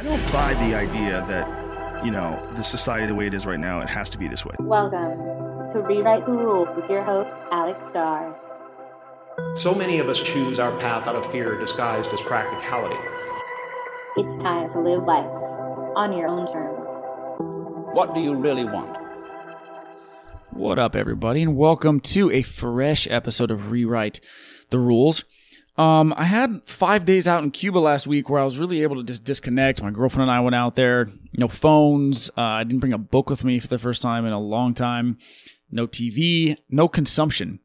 I don't buy the idea that, you know, the society the way it is right now, it has to be this way. Welcome to Rewrite the Rules with your host, Alex Starr. So many of us choose our path out of fear disguised as practicality. It's time to live life on your own terms. What do you really want? What up, everybody, and welcome to a fresh episode of Rewrite the Rules. Um, I had five days out in Cuba last week where I was really able to just disconnect. My girlfriend and I went out there. No phones. Uh, I didn't bring a book with me for the first time in a long time. No TV. No consumption.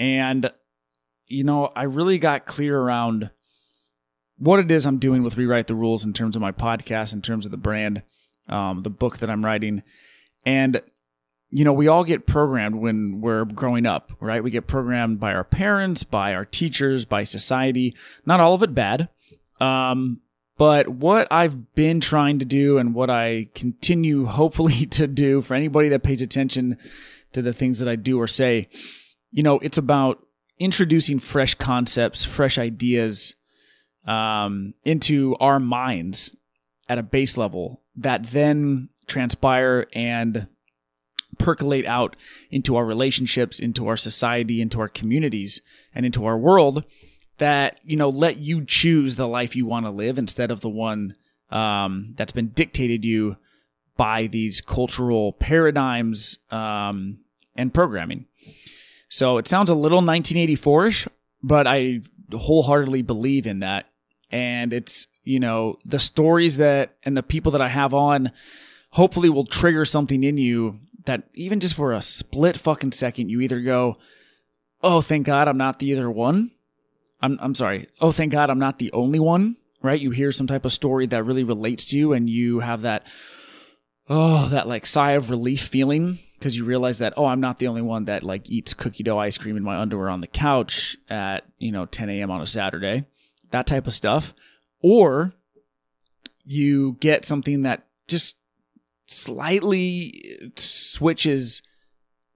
And, you know, I really got clear around what it is I'm doing with Rewrite the Rules in terms of my podcast, in terms of the brand, um, the book that I'm writing. And you know, we all get programmed when we're growing up, right? We get programmed by our parents, by our teachers, by society. Not all of it bad. Um, but what I've been trying to do and what I continue hopefully to do for anybody that pays attention to the things that I do or say, you know, it's about introducing fresh concepts, fresh ideas um, into our minds at a base level that then transpire and percolate out into our relationships, into our society, into our communities, and into our world that, you know, let you choose the life you want to live instead of the one um, that's been dictated you by these cultural paradigms um, and programming. So it sounds a little 1984ish, but I wholeheartedly believe in that. And it's, you know, the stories that and the people that I have on hopefully will trigger something in you that even just for a split fucking second, you either go, "Oh, thank God I'm not the other one." I'm I'm sorry. Oh, thank God I'm not the only one. Right? You hear some type of story that really relates to you, and you have that, oh, that like sigh of relief feeling because you realize that oh, I'm not the only one that like eats cookie dough ice cream in my underwear on the couch at you know 10 a.m. on a Saturday, that type of stuff, or you get something that just slightly switches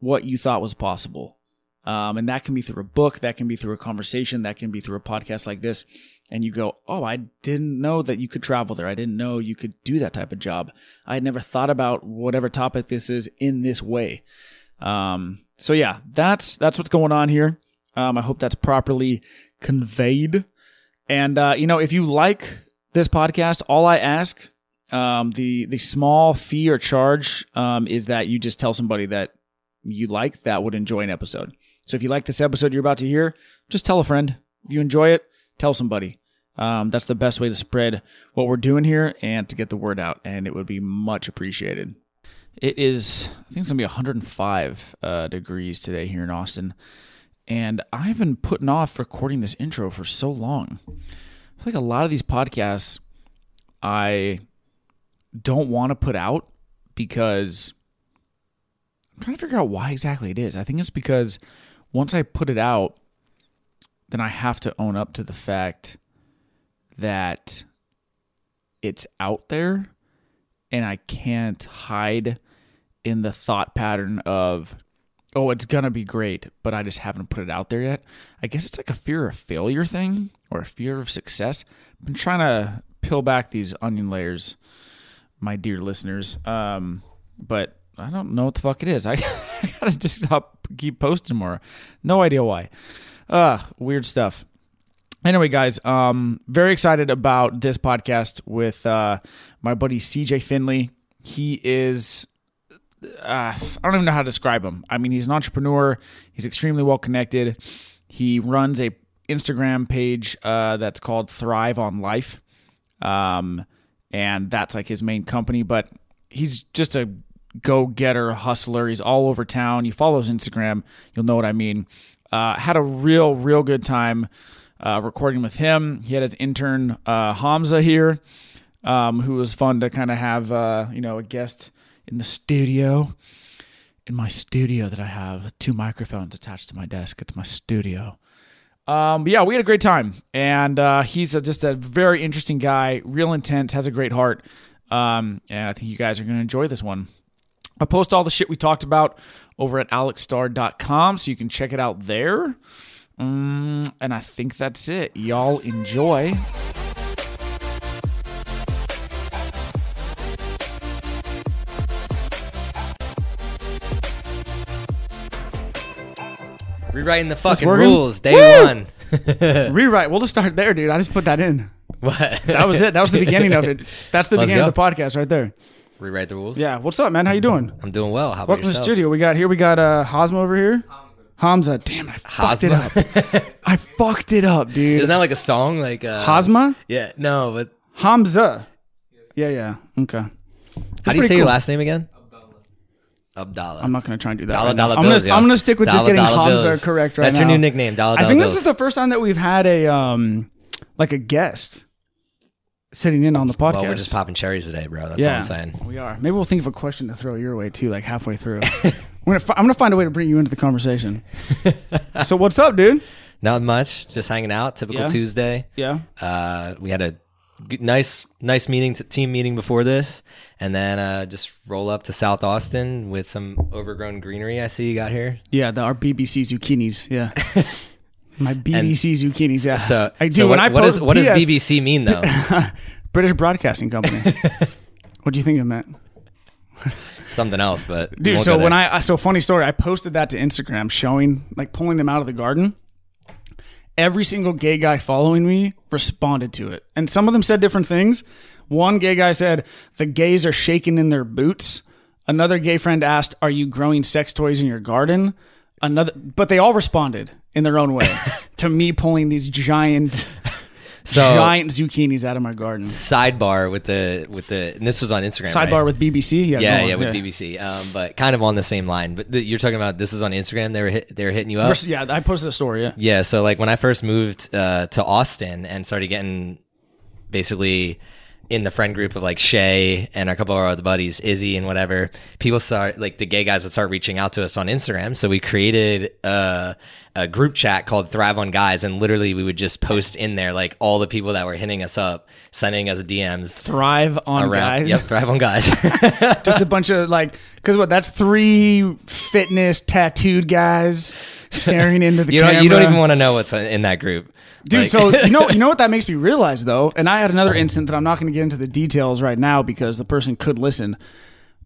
what you thought was possible. Um, and that can be through a book, that can be through a conversation, that can be through a podcast like this. And you go, Oh, I didn't know that you could travel there. I didn't know you could do that type of job. I had never thought about whatever topic this is in this way. Um, so yeah, that's, that's what's going on here. Um, I hope that's properly conveyed. And, uh, you know, if you like this podcast, all I ask um, the the small fee or charge um, is that you just tell somebody that you like that would enjoy an episode. So if you like this episode you're about to hear, just tell a friend. If you enjoy it, tell somebody. Um, that's the best way to spread what we're doing here and to get the word out, and it would be much appreciated. It is, I think it's gonna be 105 uh, degrees today here in Austin, and I've been putting off recording this intro for so long. I feel like a lot of these podcasts, I don't want to put out because I'm trying to figure out why exactly it is. I think it's because once I put it out, then I have to own up to the fact that it's out there and I can't hide in the thought pattern of, oh, it's going to be great, but I just haven't put it out there yet. I guess it's like a fear of failure thing or a fear of success. I've been trying to peel back these onion layers my dear listeners. Um, but I don't know what the fuck it is. I, I gotta just stop, keep posting more. No idea why. Uh, weird stuff. Anyway, guys, um, very excited about this podcast with uh, my buddy CJ Finley. He is, uh, I don't even know how to describe him. I mean, he's an entrepreneur. He's extremely well connected. He runs a Instagram page uh, that's called Thrive on Life. Um, and that's like his main company. But he's just a go getter, hustler. He's all over town. You follow his Instagram, you'll know what I mean. Uh, had a real, real good time uh, recording with him. He had his intern uh, Hamza here, um, who was fun to kind of have, uh, you know, a guest in the studio. In my studio that I have two microphones attached to my desk. It's my studio. Um, yeah, we had a great time, and uh, he's a, just a very interesting guy, real intense, has a great heart, um, and I think you guys are going to enjoy this one. I'll post all the shit we talked about over at alexstar.com, so you can check it out there. Um, and I think that's it. Y'all enjoy. Rewriting the fucking working? rules, day Woo! one. Rewrite. We'll just start there, dude. I just put that in. what? That was it. That was the beginning of it. That's the Let's beginning of the podcast right there. Rewrite the rules. Yeah. What's up, man? How you doing? I'm doing well. How about Welcome to the studio. We got here. We got uh Hamza over here. Hamza. Damn, it, I fucked it up. I fucked it up, dude. Isn't that like a song? Like uh, Hazma? Yeah, no, but Hamza. Yeah, yeah. Okay. how do you pretty say your last name again? Abdallah. I'm not gonna try and do that. Dollar right now. dollar I'm gonna yo. I'm gonna stick with just Dollar getting dollar Hamza bills. correct right That's now. your new nickname, Dollar I Dollar think Bills. this is the first time that we've had a um like a guest sitting in on the podcast. well, we're just popping cherries today, bro. That's all I'm saying. we are. Maybe we'll think of a question to throw your way too, like halfway through. I'm gonna fi- I'm gonna find a way to bring you into the conversation. so what's up, dude? Not much. Just hanging out. Typical Yeah. Tuesday. Yeah. Uh, we had a nice, nice meeting, team meeting before this, and then uh, just roll up to South Austin with some overgrown greenery. I see you got here. Yeah, the, our BBC zucchinis. Yeah. My BBC zucchinis. Yeah. So, I do. so when what, I what, is, what does BBC mean though? British Broadcasting Company. what do you think it meant? Something else, but Dude, so when. I so funny story, I posted that to Instagram showing like pulling them out of the garden. Every single gay guy following me responded to it. And some of them said different things. One gay guy said, "The gays are shaking in their boots." Another gay friend asked, "Are you growing sex toys in your garden?" Another but they all responded in their own way to me pulling these giant so giant zucchinis out of my garden. sidebar with the with the and this was on Instagram. Sidebar right? with BBC. Yeah, yeah, on, yeah, with BBC. Um, but kind of on the same line. But the, you're talking about this is on Instagram. They were hit, they were hitting you up. First- yeah, I posted a story. Yeah. Yeah, so like when I first moved uh, to Austin and started getting basically in the friend group of like Shay and a couple of our other buddies, Izzy and whatever, people start like the gay guys would start reaching out to us on Instagram. So we created a, a group chat called Thrive on Guys, and literally we would just post in there like all the people that were hitting us up, sending us DMs. Thrive on Around, guys. yep, Thrive on Guys. just a bunch of like because what that's three fitness tattooed guys staring into the you don't, camera. you don't even want to know what's in that group, dude Like- so you know you know what that makes me realize though and i had another incident that i'm not going to get into the details right now because the person could listen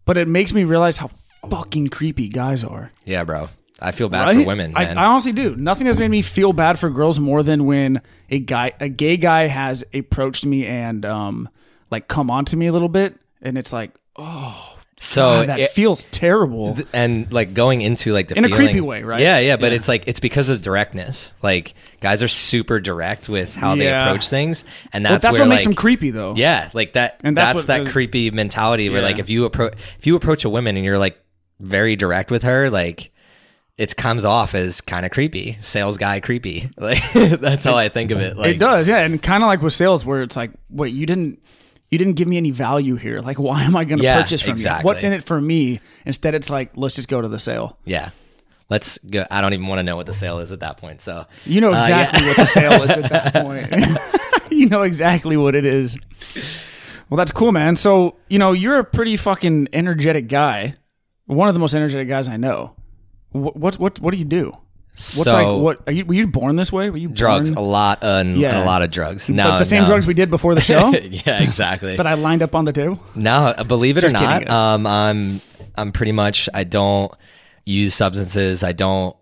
but it makes me realize how fucking creepy guys are yeah, bro. I feel bad right? for women, I, man. I honestly do nothing has made me feel bad for girls more than when a guy a gay guy has approached me and um like come on to me a little bit and it's like oh, so God, that it- feels terrible Th- and like going into like the In a creepy way, right? Yeah, yeah, but Yeah. it's like it's because of directness. Like guys are super direct with how they approach things, and Well, that's, that's where what makes them creepy though Yeah, like that. And that's that's that creepy mentality where Yeah. like if you approach if you approach a woman and you're like very direct with her, like it comes off as kind of creepy, sales guy creepy. Like that's how I think of it. Like it does, yeah, and kind of like with sales, where it's like, wait, you didn't, you didn't give me any value here. Like, why am I going to Yeah, purchase from exactly. you? What's in it for me? Instead, it's like, let's just go to the sale. Yeah. Let's go. I don't even want to know what the sale is at that point. So You know Uh, yeah. exactly what the sale is at that point. you know exactly what it is. Well, that's cool, man. So you know, you're a pretty fucking energetic guy. One of the most energetic guys I know. What what what, what do you do? What's so like what are you were you born this way? Were you drugs, born- a lot, uh, Yeah. a lot of drugs. No, the same no. drugs we did before the show yeah, exactly. but I lined up on the table? No, uh, believe it or not, um, I'm I'm pretty much I don't use substances. I don't,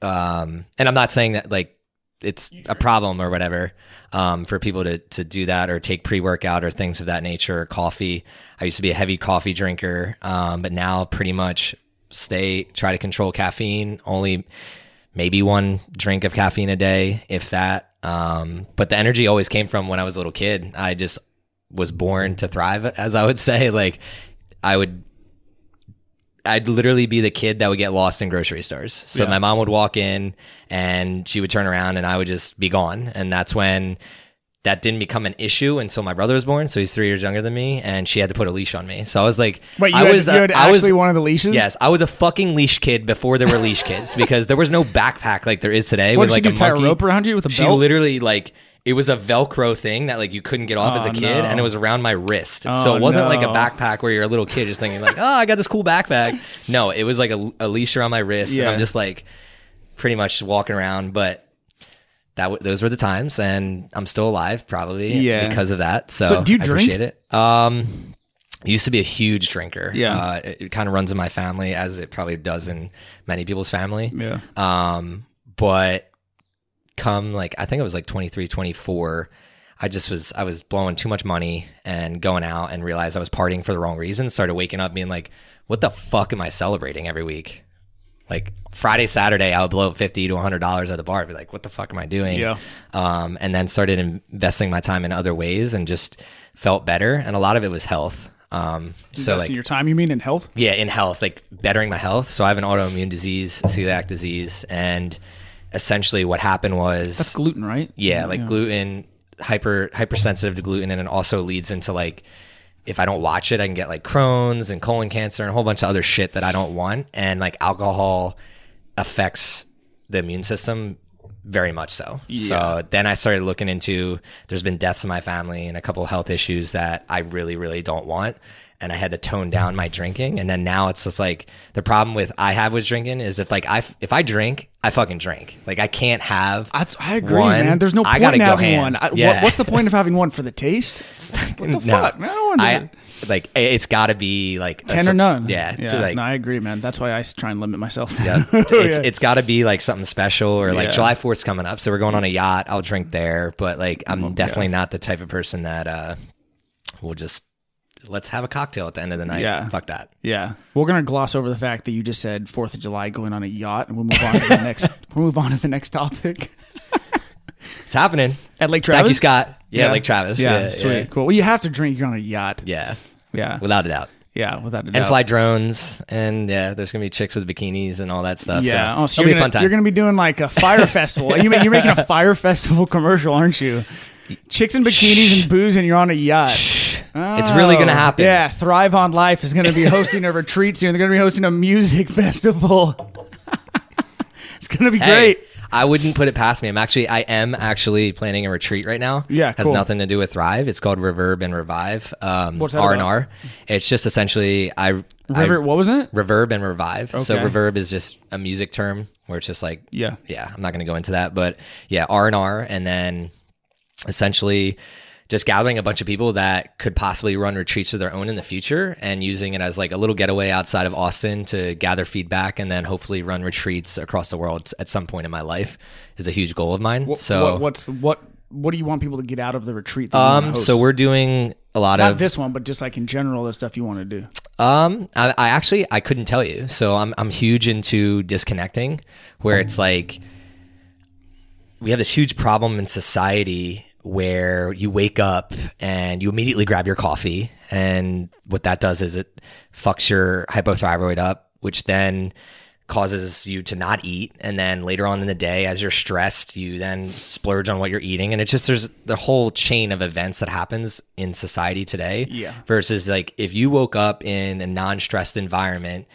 um, and I'm not saying that like it's a problem or whatever um, for people to to do that or take pre workout or things of that nature. Or coffee. I used to be a heavy coffee drinker, um, but now pretty much stay try to control caffeine. Only maybe one drink of caffeine a day, if that. Um, but the energy always came from when I was a little kid. I just was born to thrive, as I would say. Like I would, I'd literally be the kid that would get lost in grocery stores. So Yeah. my mom would walk in and she would turn around and I would just be gone. And that's when that didn't become an issue until my brother was born. So he's three years younger than me, and she had to put a leash on me. So I was like, Wait, you I had, was, you had uh, I was, actually one of the leashes? Yes, I was a fucking leash kid before there were leash kids because there was no backpack like there is today What with like she do? a Tie a rope around you with a she belt? literally like it was a Velcro thing that like you couldn't get off as Oh, a kid, no. and it was around my wrist. Oh, so it wasn't like a backpack where you're a little kid just thinking like, oh, I got this cool backpack. No, it was like a, a leash around my wrist, and I'm just like pretty much walking around, but. That those were the times, and I'm still alive, probably Yeah. because of that. So, So do you I drink? appreciate it. Um, used to be a huge drinker. Yeah. uh, it, it kind of runs in my family, as it probably does in many people's family. Yeah. Um, but come like I think it was like 23, 24, I just was I was blowing too much money and going out and realized I was partying for the wrong reasons. Started waking up being like, what the fuck am I celebrating every week? Like Friday, Saturday, I would blow fifty to hundred dollars at the bar. I'd be like, what the fuck am I doing? Yeah. Um, and then started investing my time in other ways and just felt better. And a lot of it was health. Um, so like your time, you mean in health? yeah, in health, like bettering my health. So I have an autoimmune disease, celiac disease, and essentially what happened was That's gluten, right? yeah, like gluten, hyper hypersensitive to gluten, and it also leads into like if I don't watch it, I can get like Crohn's and colon cancer and a whole bunch of other shit that I don't want. And like alcohol affects the immune system very much so. So then I started looking into there's been deaths in my family and a couple of health issues that I really, really don't want. And I had to tone down my drinking. And then now it's just like the problem with I have with drinking is if like I if I drink, I fucking drink. Like I can't have That's, I agree, one. man. There's no I point in having one. I, Yeah. what, what's the point of having one for the taste? What the fuck? Man, I don't want to. I like it's got to be like a Ten or none. Yeah, yeah. like no, I agree, man. That's why I try and limit myself. yeah, it's Yeah. it's got to be like something special or like Yeah. July 4th's coming up, so we're going on a yacht. I'll drink there, but like I'm definitely not the type of person that uh will just let's have a cocktail at the end of the night. Yeah. fuck that. Yeah, we're gonna gloss over the fact that you just said Fourth of July going on a yacht, and we'll move on to the next. We'll move on to the next topic It's happening. at Lake Travis. Thank you, Scott. Yeah, Lake Travis. Yeah, Yeah, sweet, yeah. cool. Well, you have to drink. You're on a yacht. Yeah, Yeah, without a doubt. yeah, without a doubt. And fly drones, and yeah, there's gonna be chicks with bikinis and all that stuff. Yeah. so oh, so it'll you're be a gonna, fun time. You're going to be doing like a Fyre festival. You, you're making a Fyre Festival commercial, aren't you? Chicks in bikinis and booze, and you're on a yacht. It's really gonna Oh, happen. Yeah, Thrive on Life is going to be hosting a retreat soon. They're going to be hosting a music festival. it's going to be Hey, great. I wouldn't put it past me. I'm actually, I am actually planning a retreat right now. Yeah, has cool. nothing to do with Thrive. It's called Reverb and Revive. Um, What's that R and R. It's just essentially I River, I, what was it? Reverb and Revive. So Reverb is just a music term where it's just like Yeah. yeah. I'm not going to go into that, but yeah, R and R, and then essentially just gathering a bunch of people that could possibly run retreats of their own in the future and using it as like a little getaway outside of Austin to gather feedback and then hopefully run retreats across the world at some point in my life is a huge goal of mine. What, so what, what's what? What do you want people to get out of the retreat? Um so we're doing a lot not of this one, but just like in general, the stuff you want to do. Um, I, I actually I couldn't tell you. So I'm I'm huge into disconnecting, where it's like we have this huge problem in society where you wake up and you immediately grab your coffee, and what that does is it fucks your hypothyroid up, which then causes you to not eat. And then later on in the day as you're stressed you then splurge on what you're eating. And it's just there's the whole chain of events that happens in society today Yeah. versus like if you woke up in a non-stressed environment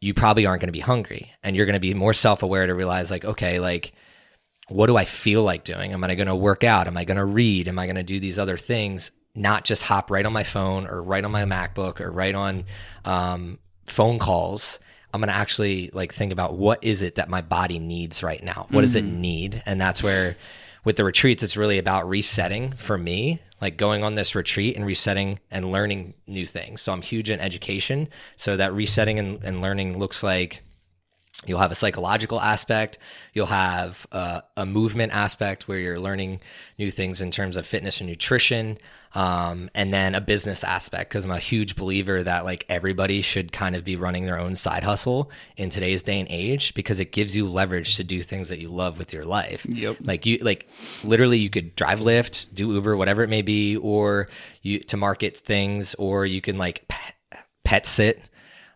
you probably aren't going to be hungry. And you're going to be more self-aware to realize like okay like what do i feel like doing? Am i going to work out? Am i going to read? Am i going to do these other things? Not just hop right on my phone or right on my macbook or right on um, phone calls. I'm going to actually like think about what is it that my body needs right now? What does it need? And that's where with the retreats it's really about resetting for me like going on this retreat and resetting and learning new things. So i'm huge in education. So that resetting and, and learning looks like You'll have a psychological aspect. You'll have uh, a movement aspect where you're learning new things in terms of fitness and nutrition, um, and then a business aspect because I'm a huge believer that like everybody should kind of be running their own side hustle in today's day and age because it gives you leverage to do things that you love with your life. Yep. Like you, like literally, you could drive Lyft, do Uber, whatever it may be, or you to market things, or you can like pet, pet sit.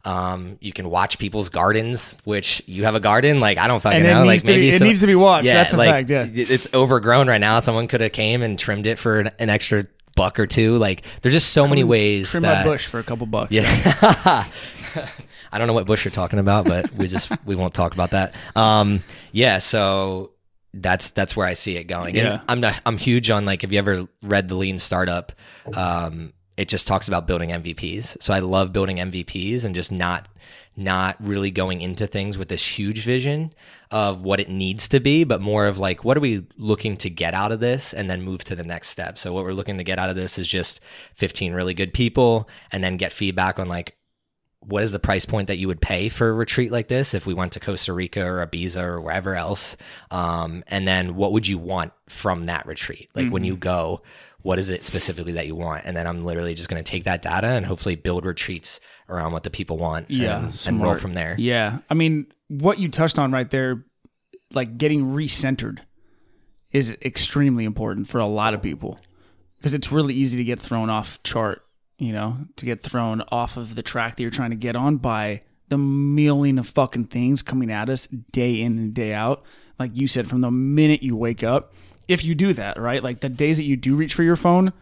Um, you can watch people's gardens, which you have a garden. Like I don't fucking know. like to be- maybe it some- needs to be watched. That's a like, fact, yeah. it's overgrown right now. Someone could have came and trimmed it for an, an extra buck or two. Like there's just so many ways Trim that my bush for a couple bucks. yeah. I don't know what bush you're talking about, but we just we won't talk about that. Um, yeah, so that's that's where I see it going. Yeah. And I'm not, I'm huge on like have you ever read the Lean Startup, um, it just talks about building MVPs. So I love building MVPs and just not not really going into things with this huge vision of what it needs to be, but more of like what are we looking to get out of this and then move to the next step. So what we're looking to get out of this is just 15 really good people and then get feedback on like what is the price point that you would pay for a retreat like this if we went to Costa Rica or Ibiza or wherever else? Um, and then what would you want from that retreat? Like when you Mm-hmm. go, what is it specifically that you want? And then I'm literally just going to take that data and hopefully build retreats around what the people want Yeah, and, and roll from there. Yeah. I mean, what you touched on right there, like getting recentered, is extremely important for a lot of people because it's really easy to get thrown off chart, you know, to get thrown off of the track that you're trying to get on by the million of fucking things coming at us day in and day out. Like you said, from the minute you wake up, if you do that, right? Like the days that you do reach for your phone,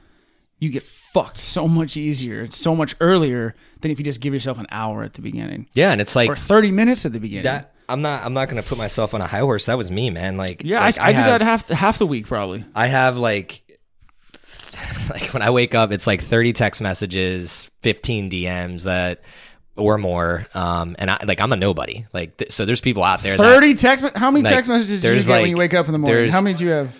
you get fucked so much easier. It's so much earlier than if you just give yourself an hour at the beginning Yeah. And it's like or 30 minutes at the beginning. that. I'm not. I'm not going to put myself on a high horse. That was me, man. Like, yeah, like, I, I, do have- that half half the week probably. I have like like when I wake up, it's like 30 text messages, 15 DMs that or more. Um, and I like I'm a nobody. Like th- so, there's people out there. that- 30 text How many like, text messages do you get when you wake up in the morning? How many do you have?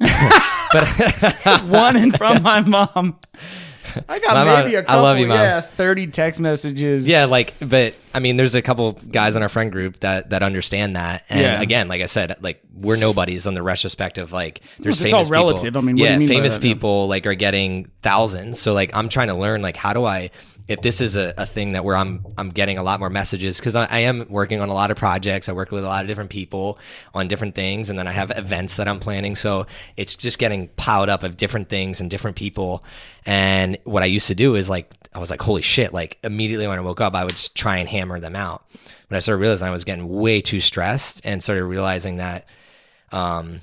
One and from my mom. I got My mom- maybe a I couple. love you, Mom. Yeah, 30 text messages. yeah, like, but I mean, there's a couple guys in our friend group that that understand that. And Yeah. again, like I said, like we're nobodies on the retrospect of like there's it's all famous relative. People. I mean, what do yeah, you mean by famous that? Yeah. people like are getting thousands. So like I'm trying to learn like how do I if this is a, a thing that where I'm I'm getting a lot more messages because I, I am working on a lot of projects. I work with a lot of different people on different things, and then I have events that I'm planning. So it's just getting piled up of different things and different people. And what I used to do is like I was like, holy shit! Like immediately when I woke up, I would try and hammer them out. But I started realizing I was getting way too stressed, and started realizing that um,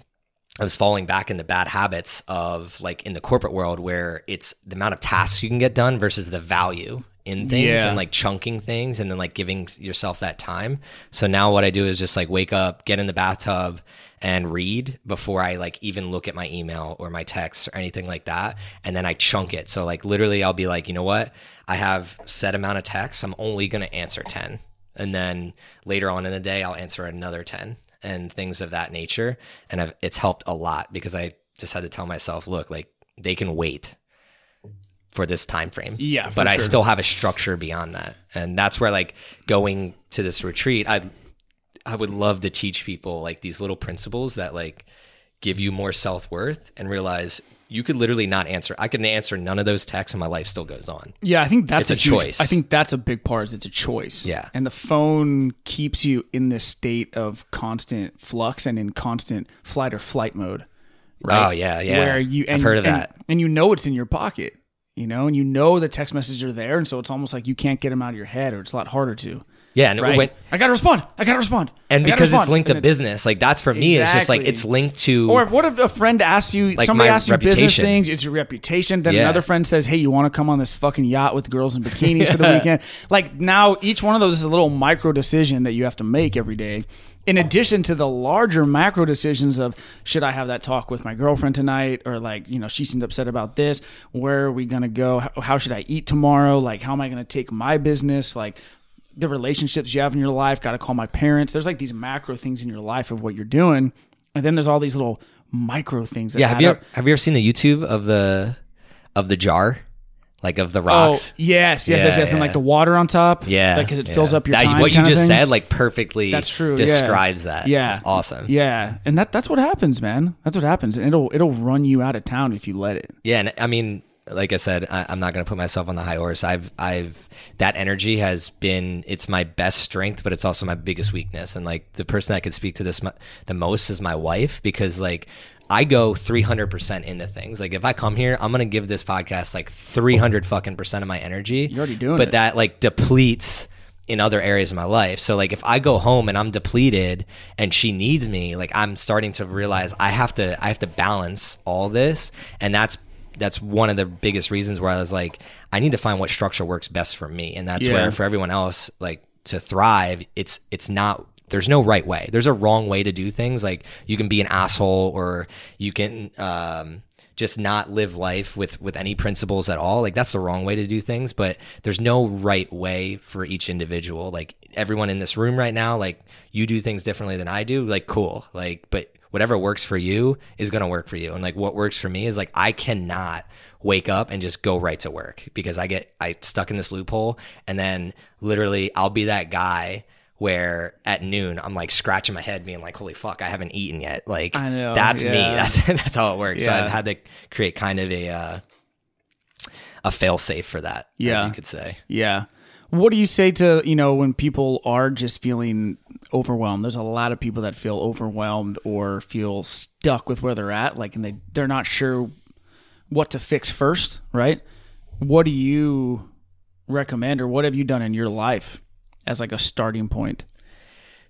I was falling back in the bad habits of like in the corporate world where it's the amount of tasks you can get done versus the value in things Yeah. and like chunking things and then like giving yourself that time. So now what I do is just like wake up, get in the bathtub and read before I like even look at my email or my text or anything like that. And then I chunk it. So like literally I'll be like, you know what? I have set amount of texts. I'm only going to answer 10. And then later on in the day, I'll answer another 10 and things of that nature. And I've, it's helped a lot because I just had to tell myself, look, like they can wait for this time frame. Yeah, but I still have a structure beyond that. And that's where like going to this retreat, I I would love to teach people like these little principles that like give you more self-worth and realize you could literally not answer. I can answer none of those texts and my life still goes on. Yeah, I think that's It's a huge- choice. I think that's a big part. Is it's a choice. Yeah. and the phone keeps you in this state of constant flux and in constant flight or flight mode. Right? Oh, yeah, yeah. Where you and, I've heard of and- that. and you know it's in your pocket. You know, and you know the text messages are there, and so it's almost like you can't get them out of your head, or it's a lot harder to. Yeah, and Right? when, I gotta respond. I gotta respond. and because it's respond. linked to And it's- business, like that's for me. It's just like it's linked to. Or if, what if a friend asks you, Like somebody asks you business reputation. things, it's your reputation. Then Yeah. another friend says, hey, you want to come on this fucking yacht with girls in bikinis for the weekend? Like now, each one of those is a little micro decision that you have to make every day. In addition to the larger macro decisions of should I have that talk with my girlfriend tonight, or like you know she seemed upset about this. Where are we gonna go? How, how should I eat tomorrow? Like how am I gonna take my business? Like the relationships you have in your life. Got to call my parents. There's like these macro things in your life of what you're doing, and then there's all these little micro things. That yeah, have you ever, have you ever seen the YouTube of the of the jar, like of the Oh rocks? yes, yes, Yeah, yes, yes, and like the water on top. Yeah, because it yeah. fills up your That- time. What you just said, like perfectly, That's true. yeah. Describes that. Yeah, it's awesome. Yeah, and that that's what happens, man. That's what happens, and it'll it'll run you out of town if you let it. Yeah, and I mean, like I said, I, I'm not going to put myself on the high horse. I've, I've that energy has been it's my best strength, but it's also my biggest weakness. And like the person that could speak to this the most is my wife because like I go 300 percent into things. Like if I come here, I'm gonna give this podcast like 300 fucking percent of my energy. You're already doing but it. that like depletes in other areas of my life. So like if I go home and I'm depleted and she needs me, like I'm starting to realize I have to I have to balance all this and that's that's one of the biggest reasons where I was like I need to find what structure works best for me and that's Yeah. where for everyone else like to thrive it's it's not there's no right way. There's a wrong way to do things. Like you can be an asshole or you can um just not live life with with any principles at all like that's the wrong way to do things but there's no right way for each individual like everyone in this room right now like you do things differently than i do like cool like but whatever works for you is going to work for you. And like what works for me is like I cannot wake up and just go right to work because I get I stuck in this loophole and then literally I'll be that guy where at noon I'm like scratching my head being like holy fuck I haven't eaten yet. Like know, that's me. That's that's how it works. So I've had to create kind of a uh a fail safe for that, Yeah. as you could say. Yeah. What do you say to, you know, when people are just feeling overwhelmed? There's a lot of people that feel overwhelmed or feel stuck with where they're at, like and they they're not sure what to fix first, right? What do you recommend or what have you done in your life as like a starting point?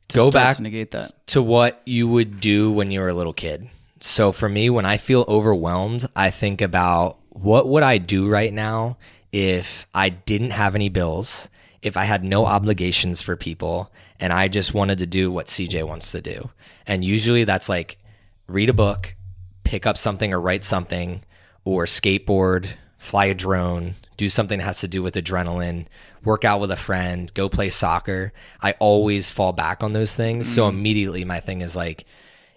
To Go back to negate that. to what you would do when you were a little kid. So for me, when I feel overwhelmed, I think about what would I do right now if I didn't have any bills, if I had no obligations for people, and I just wanted to do what CJ wants to do. And usually that's like read a book, pick up something or write something, or skateboard, fly a drone, do something that has to do with adrenaline, work out with a friend, go play soccer. I always fall back on those things. So mm. immediately my thing is like,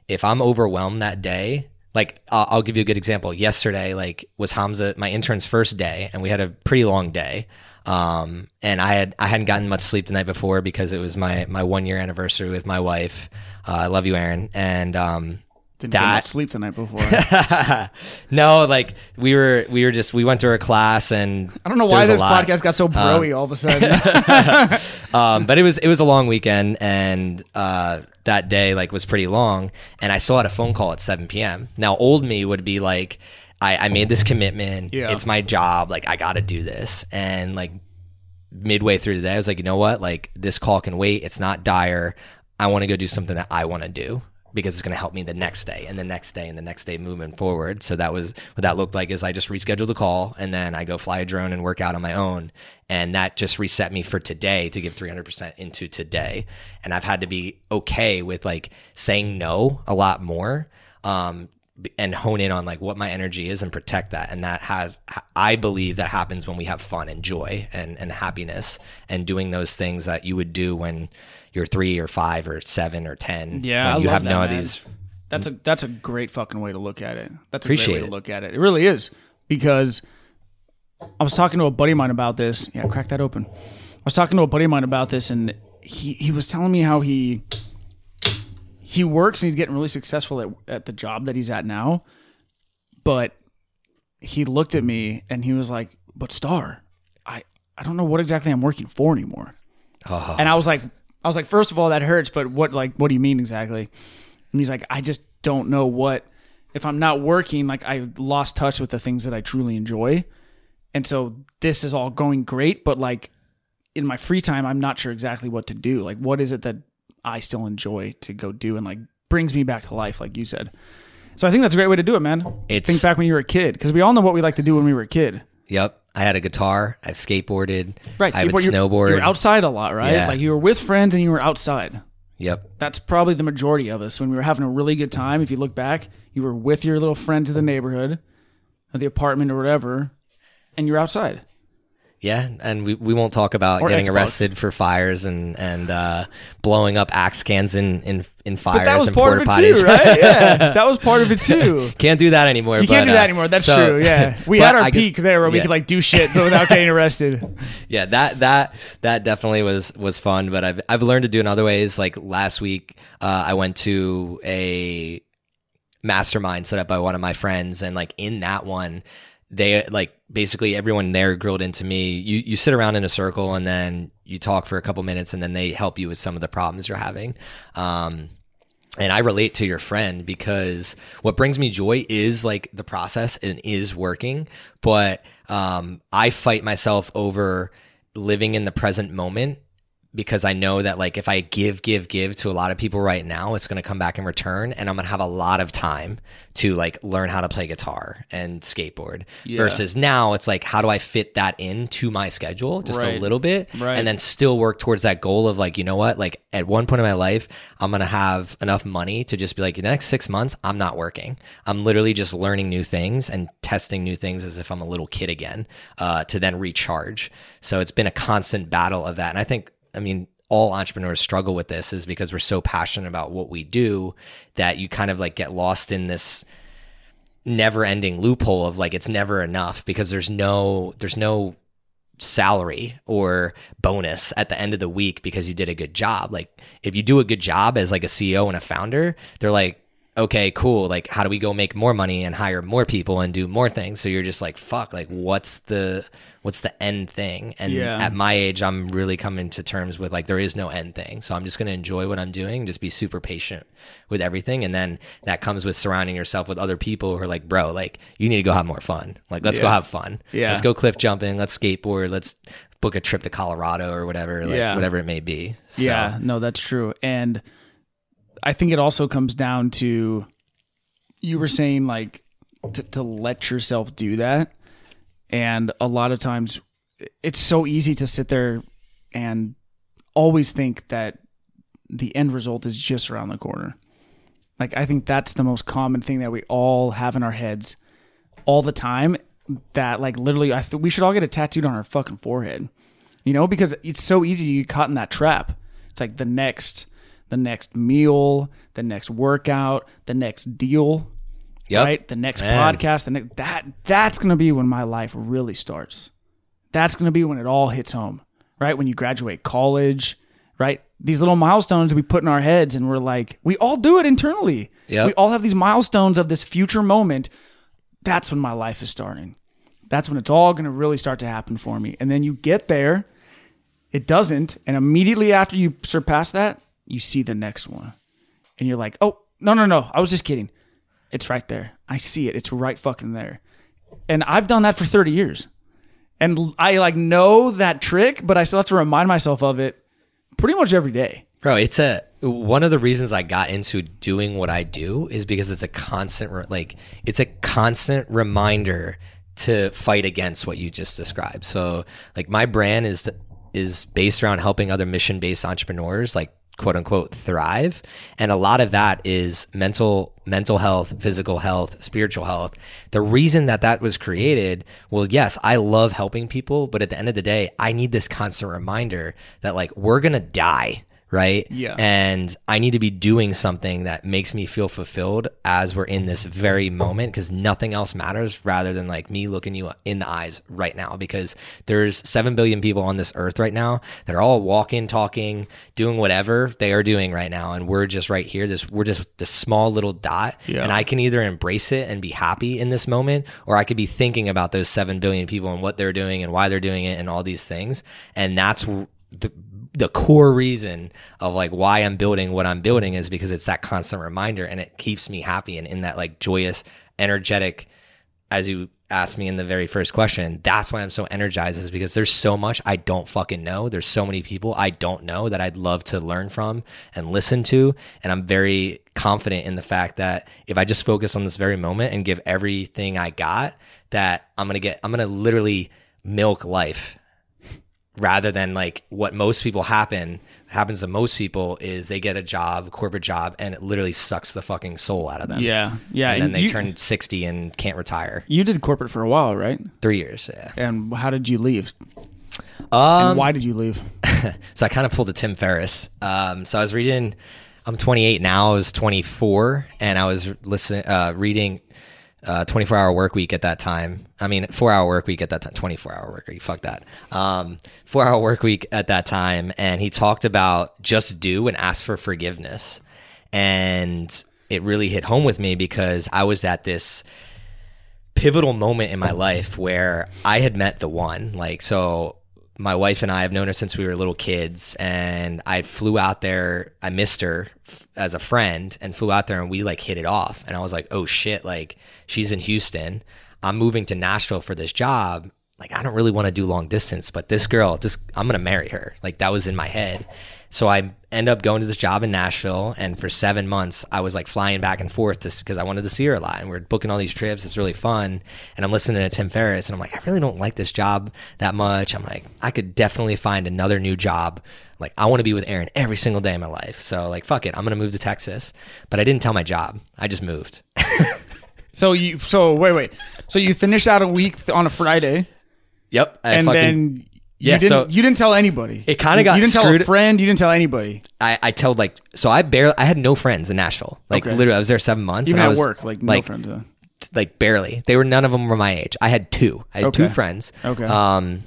if I'm overwhelmed that day, like I'll, I'll give you a good example. Yesterday, like was Hamza my intern's first day, and we had a pretty long day. Um, and I had I hadn't gotten much sleep the night before because it was my my one year anniversary with my wife. Uh, I love you, Aaron. And um, Didn't get much sleep the night before. no, like we were we were just we went to her class and I don't know why this podcast got so broy all of a sudden. um, but it was it was a long weekend, and uh, that day like was pretty long. And I still had a phone call at 7 p.m. Now, old me would be like, I, I made this commitment. Yeah. It's my job. Like I got to do this. And like midway through the day, I was like, you know what? Like this call can wait. It's not dire. I want to go do something that I want to do because it's going to help me the next day and the next day and the next day moving forward. So that was what that looked like is I just rescheduled the call and then I go fly a drone and work out on my own. And that just reset me for today to give 300% into today. And I've had to be okay with like saying no a lot more. Um, and hone in on like what my energy is and protect that and that has i believe that happens when we have fun and joy and, and happiness and doing those things that you would do when you're three or five or seven or ten Yeah, you love have that, no of these That's a that's a great fucking way to look at it. That's a Appreciate great way it. to look at it. It really is because I was talking to a buddy of mine about this. Yeah, crack that open. I was talking to a buddy of mine about this, and he he was telling me how he he works and he's getting really successful at at the job that he's at now, but he looked at me and he was like, "But Star, I I don't know what exactly I'm working for anymore." Ah. And I was like, I was like, first of all, that hurts, but what like what do you mean exactly? And he's like, I just don't know what if I'm not working, like I lost touch with the things that I truly enjoy. And so this is all going great, but like in my free time, I'm not sure exactly what to do. Like what is it that I still enjoy to go do and like brings me back to life, like you said. So I think that's a great way to do it, man. It's- Think back when you were a kid, because we all know what we like to do when we were a kid. yep i had a guitar i've skateboarded Right. i would skateboard, snowboard You were outside a lot, right? Yeah. Like you were with friends and you were outside. yep That's probably the majority of us. When we were having a really good time, if you look back, you were with your little friend to the neighborhood, or the apartment, or whatever, and you're outside. Yeah and we, we won't talk about Or getting Xbox. arrested for fires and and uh blowing up axe cans in in, in fires But that was and part porta potties too, right? Yeah, that was part of it too. can't do that anymore You can't but, do that uh, anymore. That's so- true. Yeah, we had our I guess- peak there where we yeah. could like do shit without getting arrested. yeah that that that definitely was was fun but i've i've learned to do in other ways like last week uh, i went to a mastermind set up by one of my friends and like in that one they like basically everyone there grilled into me. You you sit around in a circle and then you talk for a couple minutes and then they help you with some of the problems you're having. Um and I relate to your friend because what brings me joy is like the process and is working, but um, I fight myself over living in the present moment because I know that like if I give, give, give to a lot of people right now, it's going to come back in return, and I'm going to have a lot of time to like learn how to play guitar and skateboard. Versus now, it's like how do I fit that into my schedule just Right. a little bit, Right. and then still work towards that goal of like you know what, like at one point in my life, I'm going to have enough money to just be like the next six months, I'm not working. I'm literally just learning new things and testing new things as if I'm a little kid again, uh, to then recharge. So it's been a constant battle of that, and I think I mean, all entrepreneurs struggle with this is because we're so passionate about what we do that you kind of like get lost in this never ending loophole of like it's never enough because there's no there's no salary or bonus at the end of the week because you did a good job. Like if you do a good job as like a CEO and a founder, they're like, okay, cool. Like how do we go make more money and hire more people and do more things? So you're just like, fuck, like what's the what's the end thing? And Yeah. at my age, I'm really coming to terms with like there is no end thing. So I'm just gonna enjoy what I'm doing, just be super patient with everything. And then that comes with surrounding yourself with other people who are like, bro, like you need to go have more fun. Like let's go have fun. Yeah. Let's go cliff jumping, let's skateboard, let's book a trip to Colorado or whatever, like Yeah. whatever it may be. So, Yeah, no, that's true. And I think it also comes down to you were saying like to, to let yourself do that. And a lot of times it's so easy to sit there and always think that the end result is just around the corner. Like I think that's the most common thing that we all have in our heads all the time that like literally I th- we should all get it tattooed on our fucking forehead you know because it's so easy to get caught in that trap it's like the next the next meal the next workout the next deal Yep. right the next Man. podcast the next that that's gonna be when my life really starts that's gonna be when it all hits home right when you graduate college right these little milestones we put in our heads and we're like we all do it internally Yep. we all have these milestones of this future moment that's when my life is starting that's when it's all going to really start to happen for me. And then you get there, it doesn't. And immediately after you surpass that, you see the next one. And you're like, oh, no, no, no. I was just kidding. It's right there. I see it. It's right fucking there. And I've done that for 30 years. And I like know that trick, but I still have to remind myself of it pretty much every day. Bro, it's a one of the reasons I got into doing what I do is because it's a constant like it's a constant reminder to fight against what you just described. So, like my brand is is based around helping other mission-based entrepreneurs like quote unquote thrive, and a lot of that is mental mental health, physical health, spiritual health. The reason that that was created, well, yes, I love helping people, but at the end of the day, I need this constant reminder that like we're to die right? Yeah. And I need to be doing something that makes me feel fulfilled as we're in this very moment because nothing else matters rather than like me looking you in the eyes right now because there's 7 billion people on this earth right now that are all walking, talking, doing whatever they are doing right now and we're just right here this we're just this small little dot Yeah. and I can either embrace it and be happy in this moment or I could be thinking about those 7 billion people and what they're doing and why they're doing it and all these things and that's the the core reason of like why I'm building what I'm building is because it's that constant reminder and it keeps me happy and in that like joyous, energetic, as you asked me in the very first question, that's why I'm so energized is because there's so much I don't fucking know. There's so many people I don't know that I'd love to learn from and listen to. And I'm very confident in the fact that if I just focus on this very moment and give everything I got, that I'm to get, I'm to literally milk life rather than like what most people happen happens to most people is they get a job, corporate job, and it literally sucks the fucking soul out of them. Yeah. Yeah. And then they you, turn 60 and can't retire. You did corporate for a while, right? Three years. Yeah. And how did you leave? Um, and why did you leave? so I kind of pulled a Tim Ferriss. Um, so I was reading, I'm 28 now. I was 24 and I was listening, uh, reading, uh, 24 hour work week at that time. I mean, four hour work week at that time, 24 hour work week. Fuck that. Um, four hour work week at that time. And he talked about just do and ask for forgiveness. And it really hit home with me because I was at this, pivotal moment in my life where I had met the one. Like, so my wife and I have known her since we were little kids, and I flew out there. I missed her as a friend and flew out there, and we like hit it off. And I was like, oh shit, like she's in Houston. I'm moving to Nashville for this job. Like, I don't really want to do long distance, but this girl, this I'm gonna marry her. Like that was in my head. So I end up going to this job in Nashville, and for seven months, I was like flying back and forth just because I wanted to see her a lot. And we are booking all these trips. It's really fun. And I'm listening to Tim Ferriss, and I'm like, I really don't like this job that much. I'm like, I could definitely find another new job. Like, I want to be with Aaron every single day of my life. So, like, fuck it, I'm gonna move to Texas. But I didn't tell my job. I just moved. So you so wait wait. So you finished out a week on a Friday yep. I and fucking, then You Yeah, didn't, so- you didn't tell anybody. It kinda You- got You didn't tell a friend. You didn't tell anybody. I, I told like so I barely I had no friends in Nashville. Like Okay. literally I was there seven months. Even and I was, work, like no friends. uh, like barely. They were none of them were my age. I had two. I had Okay. two friends. Okay. Um,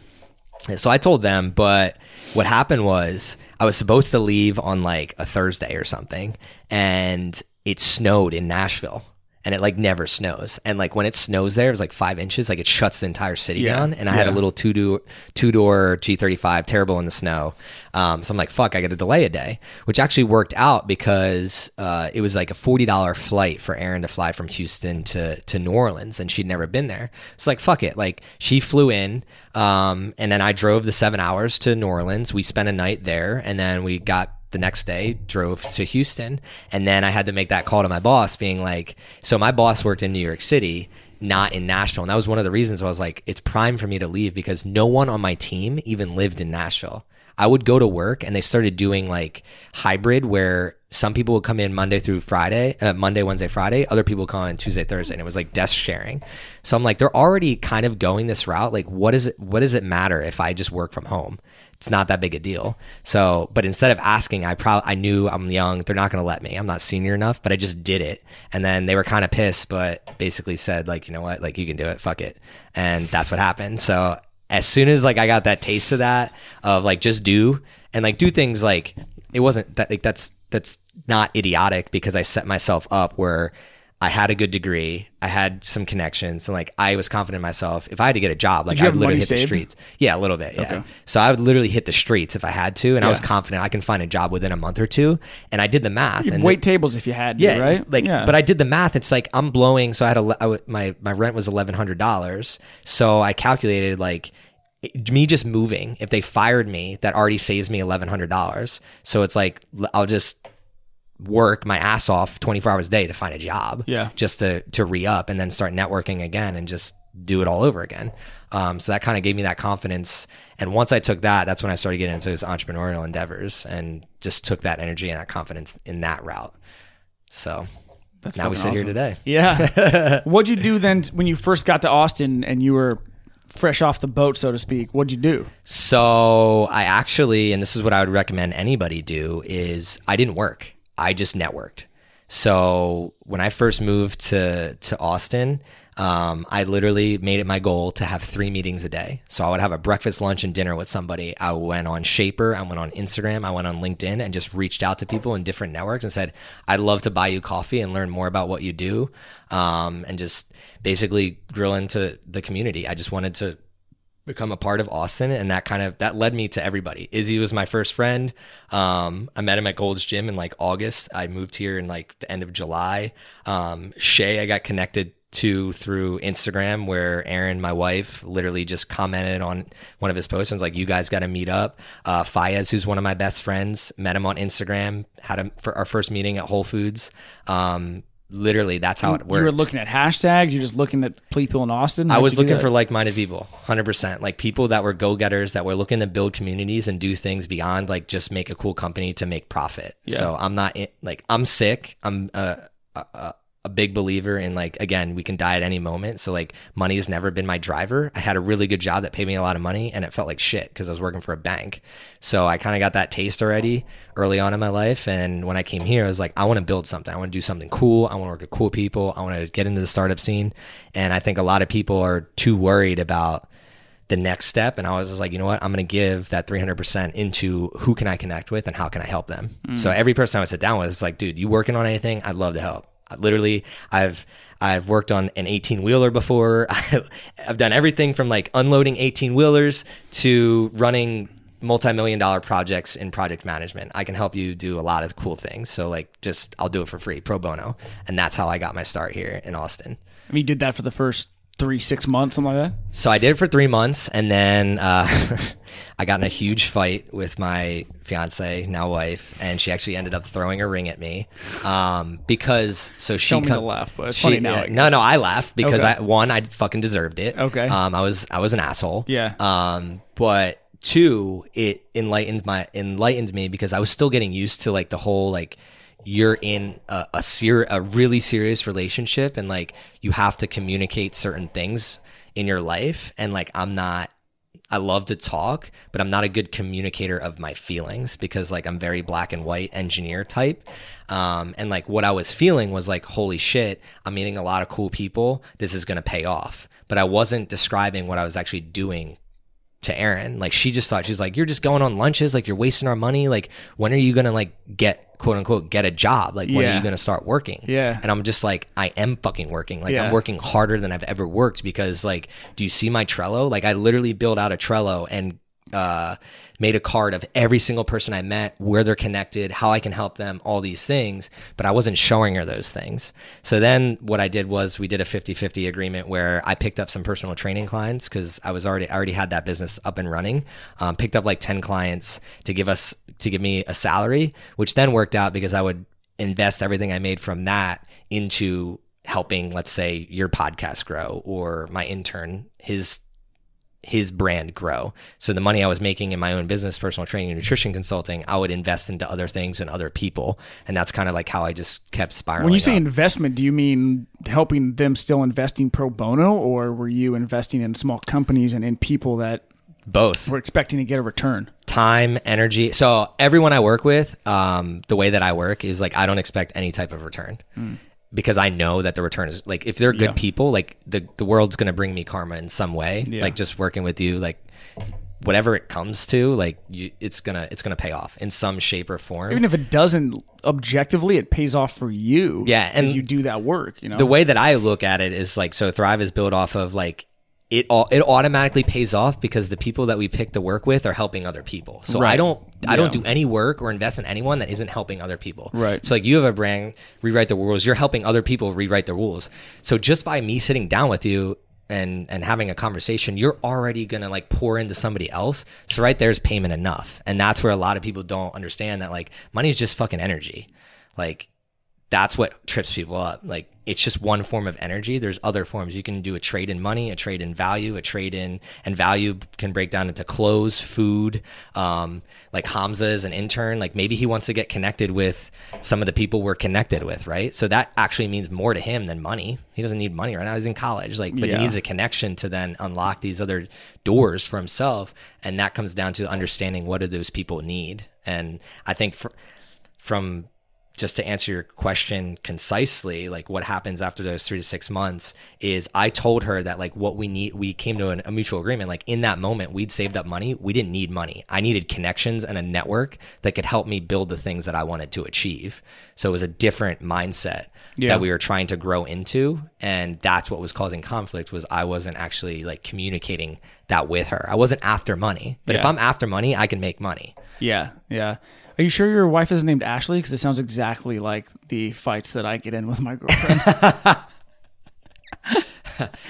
so I told them, but what happened was I was supposed to leave on like a Thursday or something, and it snowed in Nashville. And it like never snows, and like when it snows there, it's like five inches. Like it shuts the entire city Yeah. down. And I had a little two door two door G thirty five, terrible in the snow. Um, so I'm like, fuck, I got to delay a day, which actually worked out because uh, it was like a forty dollar flight for Erin to fly from Houston to to New Orleans, and she'd never been there. So like, fuck it, like she flew in, um, and then I drove the seven hours to New Orleans. We spent a night there, and then we got the next day drove to Houston and then I had to make that call to my boss being like so my boss worked in New York City not in Nashville and that was one of the reasons I was like it's prime for me to leave because no one on my team even lived in Nashville I would go to work and they started doing like hybrid where some people would come in Monday through Friday, uh, Monday, Wednesday, Friday. Other people would come in Tuesday, Thursday, and it was like desk sharing. So I'm like, they're already kind of going this route. Like, what is it? What does it matter if I just work from home? It's not that big a deal. So, but instead of asking, I probably I knew I'm young. They're not going to let me. I'm not senior enough, but I just did it. And then they were kind of pissed, but basically said like, you know what, like you can do it. Fuck it. And that's what happened. So as soon as like I got that taste of that of like just do and like do things like it wasn't that like that's that's not idiotic because I set myself up where I had a good degree, I had some connections, and like I was confident in myself. If I had to get a job, like I would literally hit the streets. Yeah, a little bit. Yeah. Okay. So I would literally hit the streets if I had to, and I was confident I can find a job within a month or two. And I did the math. You'd and wait tables if you had. to, yeah, right. Like, yeah. but I did the math. It's like I'm blowing. So I had a I w- my my rent was eleven hundred dollars. So I calculated like me just moving. If they fired me, that already saves me eleven hundred dollars. So it's like i'll just work my ass off 24 hours a day to find a job Yeah. just to to re-up and then start networking again and just do it all over again um, so that kind of gave me that confidence and once i took that that's when i started getting into those entrepreneurial endeavors and just took that energy and that confidence in that route so That's now we sit here today Yeah. What'd you do then when you first got to Austin and you were fresh off the boat, so to speak? What'd you do? So I actually, and this is what I would recommend anybody do, is I didn't work. I just networked. So when I first moved to to Austin, um, I literally made it my goal to have three meetings a day. So I would have a breakfast, lunch, and dinner with somebody. I went on Shapr, I went on Instagram, I went on LinkedIn, and just reached out to people in different networks and said, "I'd love to buy you coffee and learn more about what you do," um, and just basically grill into the community. I just wanted to become a part of Austin and that kind of that led me to everybody. Izzy was my first friend. Um, I met him at Gold's Gym in like August. I moved here in like the end of July. Um, Shay I got connected to through Instagram where Erin, my wife, literally just commented on one of his posts and was like, You guys gotta meet up. Uh Fayez, who's one of my best friends, met him on Instagram, had him for our first meeting at Whole Foods. Um literally that's how it works. You were looking at hashtags. You're just looking at people in Austin. I was looking for like-minded people, hundred percent. Like people that were go-getters, that were looking to build communities and do things beyond like just make a cool company to make profit. So I'm not in, like I'm sick. I'm a, a, a big believer in like again we can die at any moment. So like money has never been my driver. I had a really good job that paid me a lot of money, and it felt like shit because I was working for a bank. So I kind of got that taste already early on in my life. And when I came here, I was like, I want to build something. I want to do something cool. I want to work with cool people. I want to get into the startup scene. And I think a lot of people are too worried about the next step. And I was just like, you know what? I'm going to give that 300% into who can I connect with and how can I help them. Mm. So every person I would sit down with is like, dude, you working on anything? I'd love to help. Literally, I've, I've worked on an 18 wheeler before. I've done everything from like unloading 18 wheelers to running multi-million dollar projects in project management. I can help you do a lot of cool things. So like just I'll do it for free, pro bono. And that's how I got my start here in Austin. I mean, you did that for the first three, six months, something like that. So I did it for three months, and then uh, I got in a huge fight with my fiance, now wife, and she actually ended up throwing a ring at me um, because so she Don't mean to laugh, but it's she- funny now, no, no, I laughed because Okay. I one I fucking deserved it. Okay. um, I was I was an asshole. Yeah. Um, but two, it enlightened my enlightened me because I was still getting used to like the whole like you're in a a, ser- a really serious relationship and like you have to communicate certain things in your life and like I'm not I love to talk, but I'm not a good communicator of my feelings because like I'm very black and white engineer type. Um, and like what I was feeling was like, holy shit, I'm meeting a lot of cool people. This is going to pay off. But I wasn't describing what I was actually doing to Erin. Like she just thought she's like, you're just going on lunches, like you're wasting our money. Like when are you gonna like get quote unquote get a job? Like when are you gonna start working? Yeah. And I'm just like, I am fucking working. Like Yeah. I'm working harder than I've ever worked because like, do you see my Trello? Like I literally built out a Trello and uh made a card of every single person I met, where they're connected, how I can help them, all these things, but I wasn't showing her those things. So then what I did was we did a 50-50 agreement where I picked up some personal training clients cuz I was already I already had that business up and running. Um, picked up like 10 clients to give us to give me a salary, which then worked out because I would invest everything I made from that into helping let's say your podcast grow or my intern his his brand grow. So the money I was making in my own business, personal training and nutrition consulting, I would invest into other things and other people. And that's kind of like how I just kept spiraling. When you say up. investment, do you mean helping them still investing pro bono, or were you investing in small companies and in people that both we're expecting to get a return? time, energy. So everyone I work with, um, the way that I work is like I don't expect any type of return. Because I know that the return is like if they're good. Yeah. people, like the the world's gonna bring me karma in some way. Yeah. Like just working with you, like whatever it comes to, like you, it's gonna it's gonna pay off in some shape or form. Even if it doesn't objectively, it pays off for you. Yeah, and as you do that work. You know, the way that I look at it is like so Thrive is built off of like it all it automatically pays off because the people that we pick to work with are helping other people. So I don't I don't do any work or invest in anyone that isn't helping other people. Right. So like you have a brand, rewrite the rules. You're helping other people rewrite the rules. So just by me sitting down with you and and having a conversation, you're already gonna like pour into somebody else. So right there's payment enough, and that's where a lot of people don't understand that like money is just fucking energy. Like that's what trips people up. Like it's just one form of energy. There's other forms. You can do a trade in money, a trade in value, a trade in and value can break down into clothes, food. Um, like Hamza is an intern. Like maybe he wants to get connected with some of the people we're connected with, right? So that actually means more to him than money. He doesn't need money right now. He's in college. Like, but Yeah. he needs a connection to then unlock these other doors for himself. And that comes down to understanding what do those people need. And I think fr- from just to answer your question concisely, like what happens after those three to six months is I told her that like what we need, we came to an, a mutual agreement. Like in that moment, we'd saved up money. We didn't need money. I needed connections and a network that could help me build the things that I wanted to achieve. So it was a different mindset Yeah. that we were trying to grow into. And that's what was causing conflict was I wasn't actually like communicating that with her. I wasn't after money, but if I'm after money, I can make money. yeah, yeah. Are you sure your wife is named Ashley? Because it sounds exactly like the fights that I get in with my girlfriend.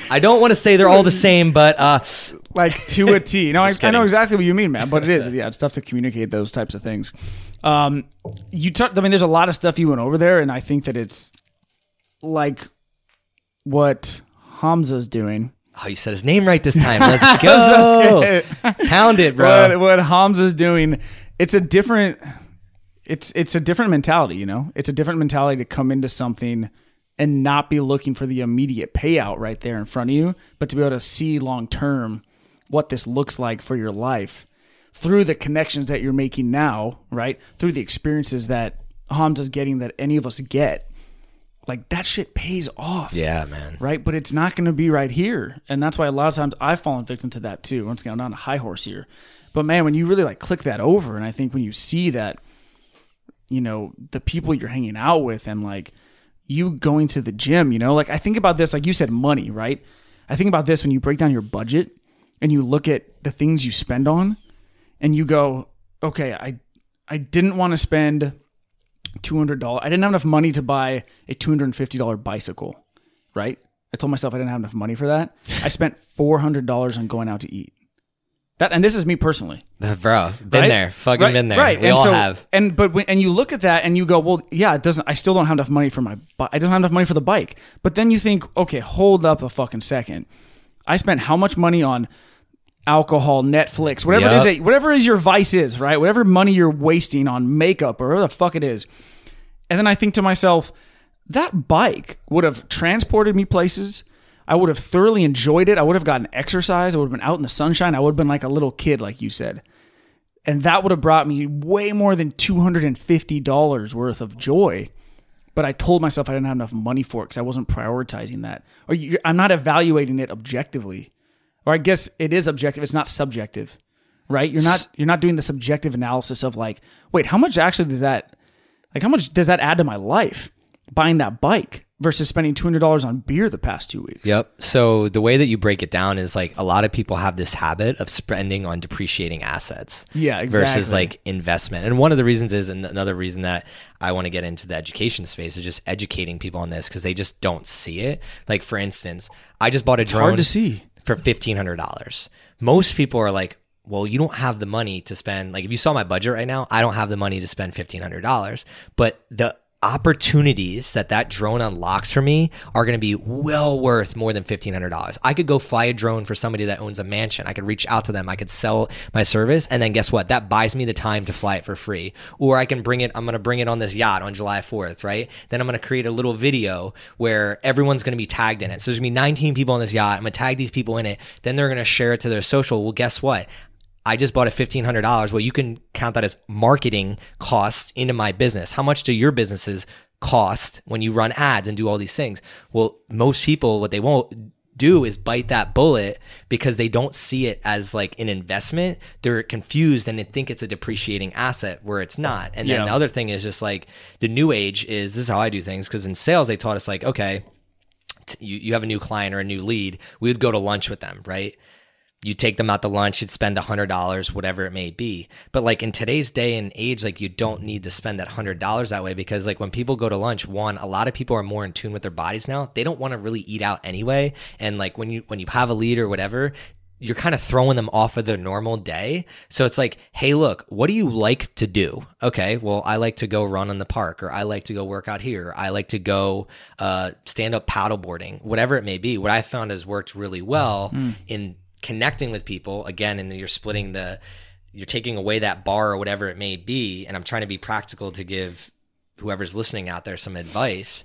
I don't want to say they're all the same, but uh, like to a T. No, I, I know exactly what you mean, man. But it is, yeah, it's tough to communicate those types of things. Um, you talked. I mean, there's a lot of stuff you went over there, and I think that it's like what Hamza's doing. Oh, you said his name right this time. Let's go. Pound it, bro. what, what Hamza's doing, it's a different. It's it's a different mentality, you know. It's a different mentality to come into something and not be looking for the immediate payout right there in front of you, but to be able to see long term what this looks like for your life through the connections that you're making now, right? Through the experiences that Hamza's getting that any of us get. Like that shit pays off Yeah, man. right? But it's not going to be right here, and that's why a lot of times I've fallen victim to that too. Once again, I'm not on a high horse here, but man, when you really like click that over, and I think when you see that, you know, the people you're hanging out with, and like you going to the gym, you know, like I think about this, like you said, money, right? I think about this when you break down your budget and you look at the things you spend on, and you go, okay, I I didn't want to spend two hundred dollars. I didn't have enough money to buy a two hundred and fifty dollar bicycle, right? I told myself I didn't have enough money for that. I spent four hundred dollars on going out to eat. That and this is me personally, Bro, been right? there. Fucking right, been there. Right, We and all so, have. And but when, and you look at that and you go, well, yeah, it doesn't. I still don't have enough money for my. I don't have enough money for the bike. But then you think, okay, hold up a fucking second. I spent how much money on alcohol, Netflix, whatever it Yep. is, that, whatever is your vice is, right? Whatever money you're wasting on makeup or whatever the fuck it is. And then I think to myself, that bike would have transported me places. I would have thoroughly enjoyed it. I would have gotten exercise. I would have been out in the sunshine. I would have been like a little kid, like you said. And that would have brought me way more than $250 worth of joy. But I told myself I didn't have enough money for it because I wasn't prioritizing that. Or you, I'm not evaluating it objectively. Or I guess it is objective. It's not subjective, right? You're not you're not doing the subjective analysis of like, wait, how much actually does that like how much does that add to my life buying that bike versus spending two hundred dollars on beer the past two weeks? Yep. So the way that you break it down is like a lot of people have this habit of spending on depreciating assets. Yeah, exactly. Versus like investment. And one of the reasons is, and another reason that I want to get into the education space is just educating people on this because they just don't see it. Like for instance, I just bought a drone hard to see. for fifteen hundred dollars. Most people are like, well, you don't have the money to spend. Like if you saw my budget right now, I don't have the money to spend fifteen hundred dollars. But the opportunities that that drone unlocks for me are going to be well worth more than $1500 i could go fly a drone for somebody that owns a mansion. I could reach out to them. I could sell my service and then guess what? That buys me the time to fly it for free. Or i can bring it i'm going to bring it on this yacht on july 4th right? Then i'm going to create a little video where everyone's going to be tagged in it. So there's going to be 19 people on this yacht. I'm going to tag these people in it. Then they're going to share it to their social. Well guess what I just bought a $1,500. Well, you can count that as marketing costs into my business. How much do your businesses cost when you run ads and do all these things? Well, most people, what they won't do is bite that bullet because they don't see it as like an investment. They're confused and they think it's a depreciating asset where it's not. And then Yeah. the other thing is just like the new age is this is how I do things because in sales, they taught us like, okay, you, you have a new client or a new lead, we would go to lunch with them, right? You take them out to lunch, you'd spend a hundred dollars, whatever it may be. But like in today's day and age, like you don't need to spend that hundred dollars that way because like when people go to lunch, one, a lot of people are more in tune with their bodies now. They don't want to really eat out anyway. And like when you when you have a lead or whatever, you're kind of throwing them off of their normal day. So it's like, hey, look, what do you like to do? Okay, well, I like to go run in the park, or I like to go work out here, or I like to go uh, stand up paddleboarding, whatever it may be. What I found has worked really well in connecting with people again, and you're splitting the, you're taking away that bar or whatever it may be. And I'm trying to be practical to give whoever's listening out there some advice.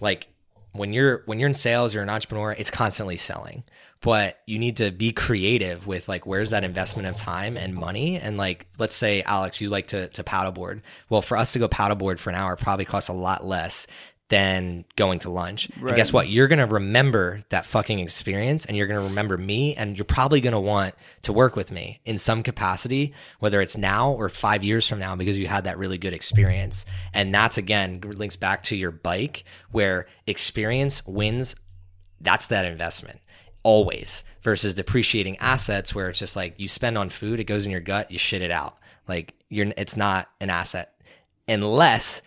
Like when you're when you're in sales, you're an entrepreneur, it's constantly selling. But you need to be creative with like where's that investment of time and money. And like let's say Alex, you like to to paddleboard. Well, for us to go paddleboard for an hour probably costs a lot less than going to lunch. And guess what? You're gonna remember that fucking experience and you're gonna remember me and you're probably gonna want to work with me in some capacity, whether it's now or five years from now, because you had that really good experience. And that's again links back to your bike where experience wins that's that investment always versus depreciating assets where it's just like you spend on food it goes in your gut you shit it out like you're it's not an asset unless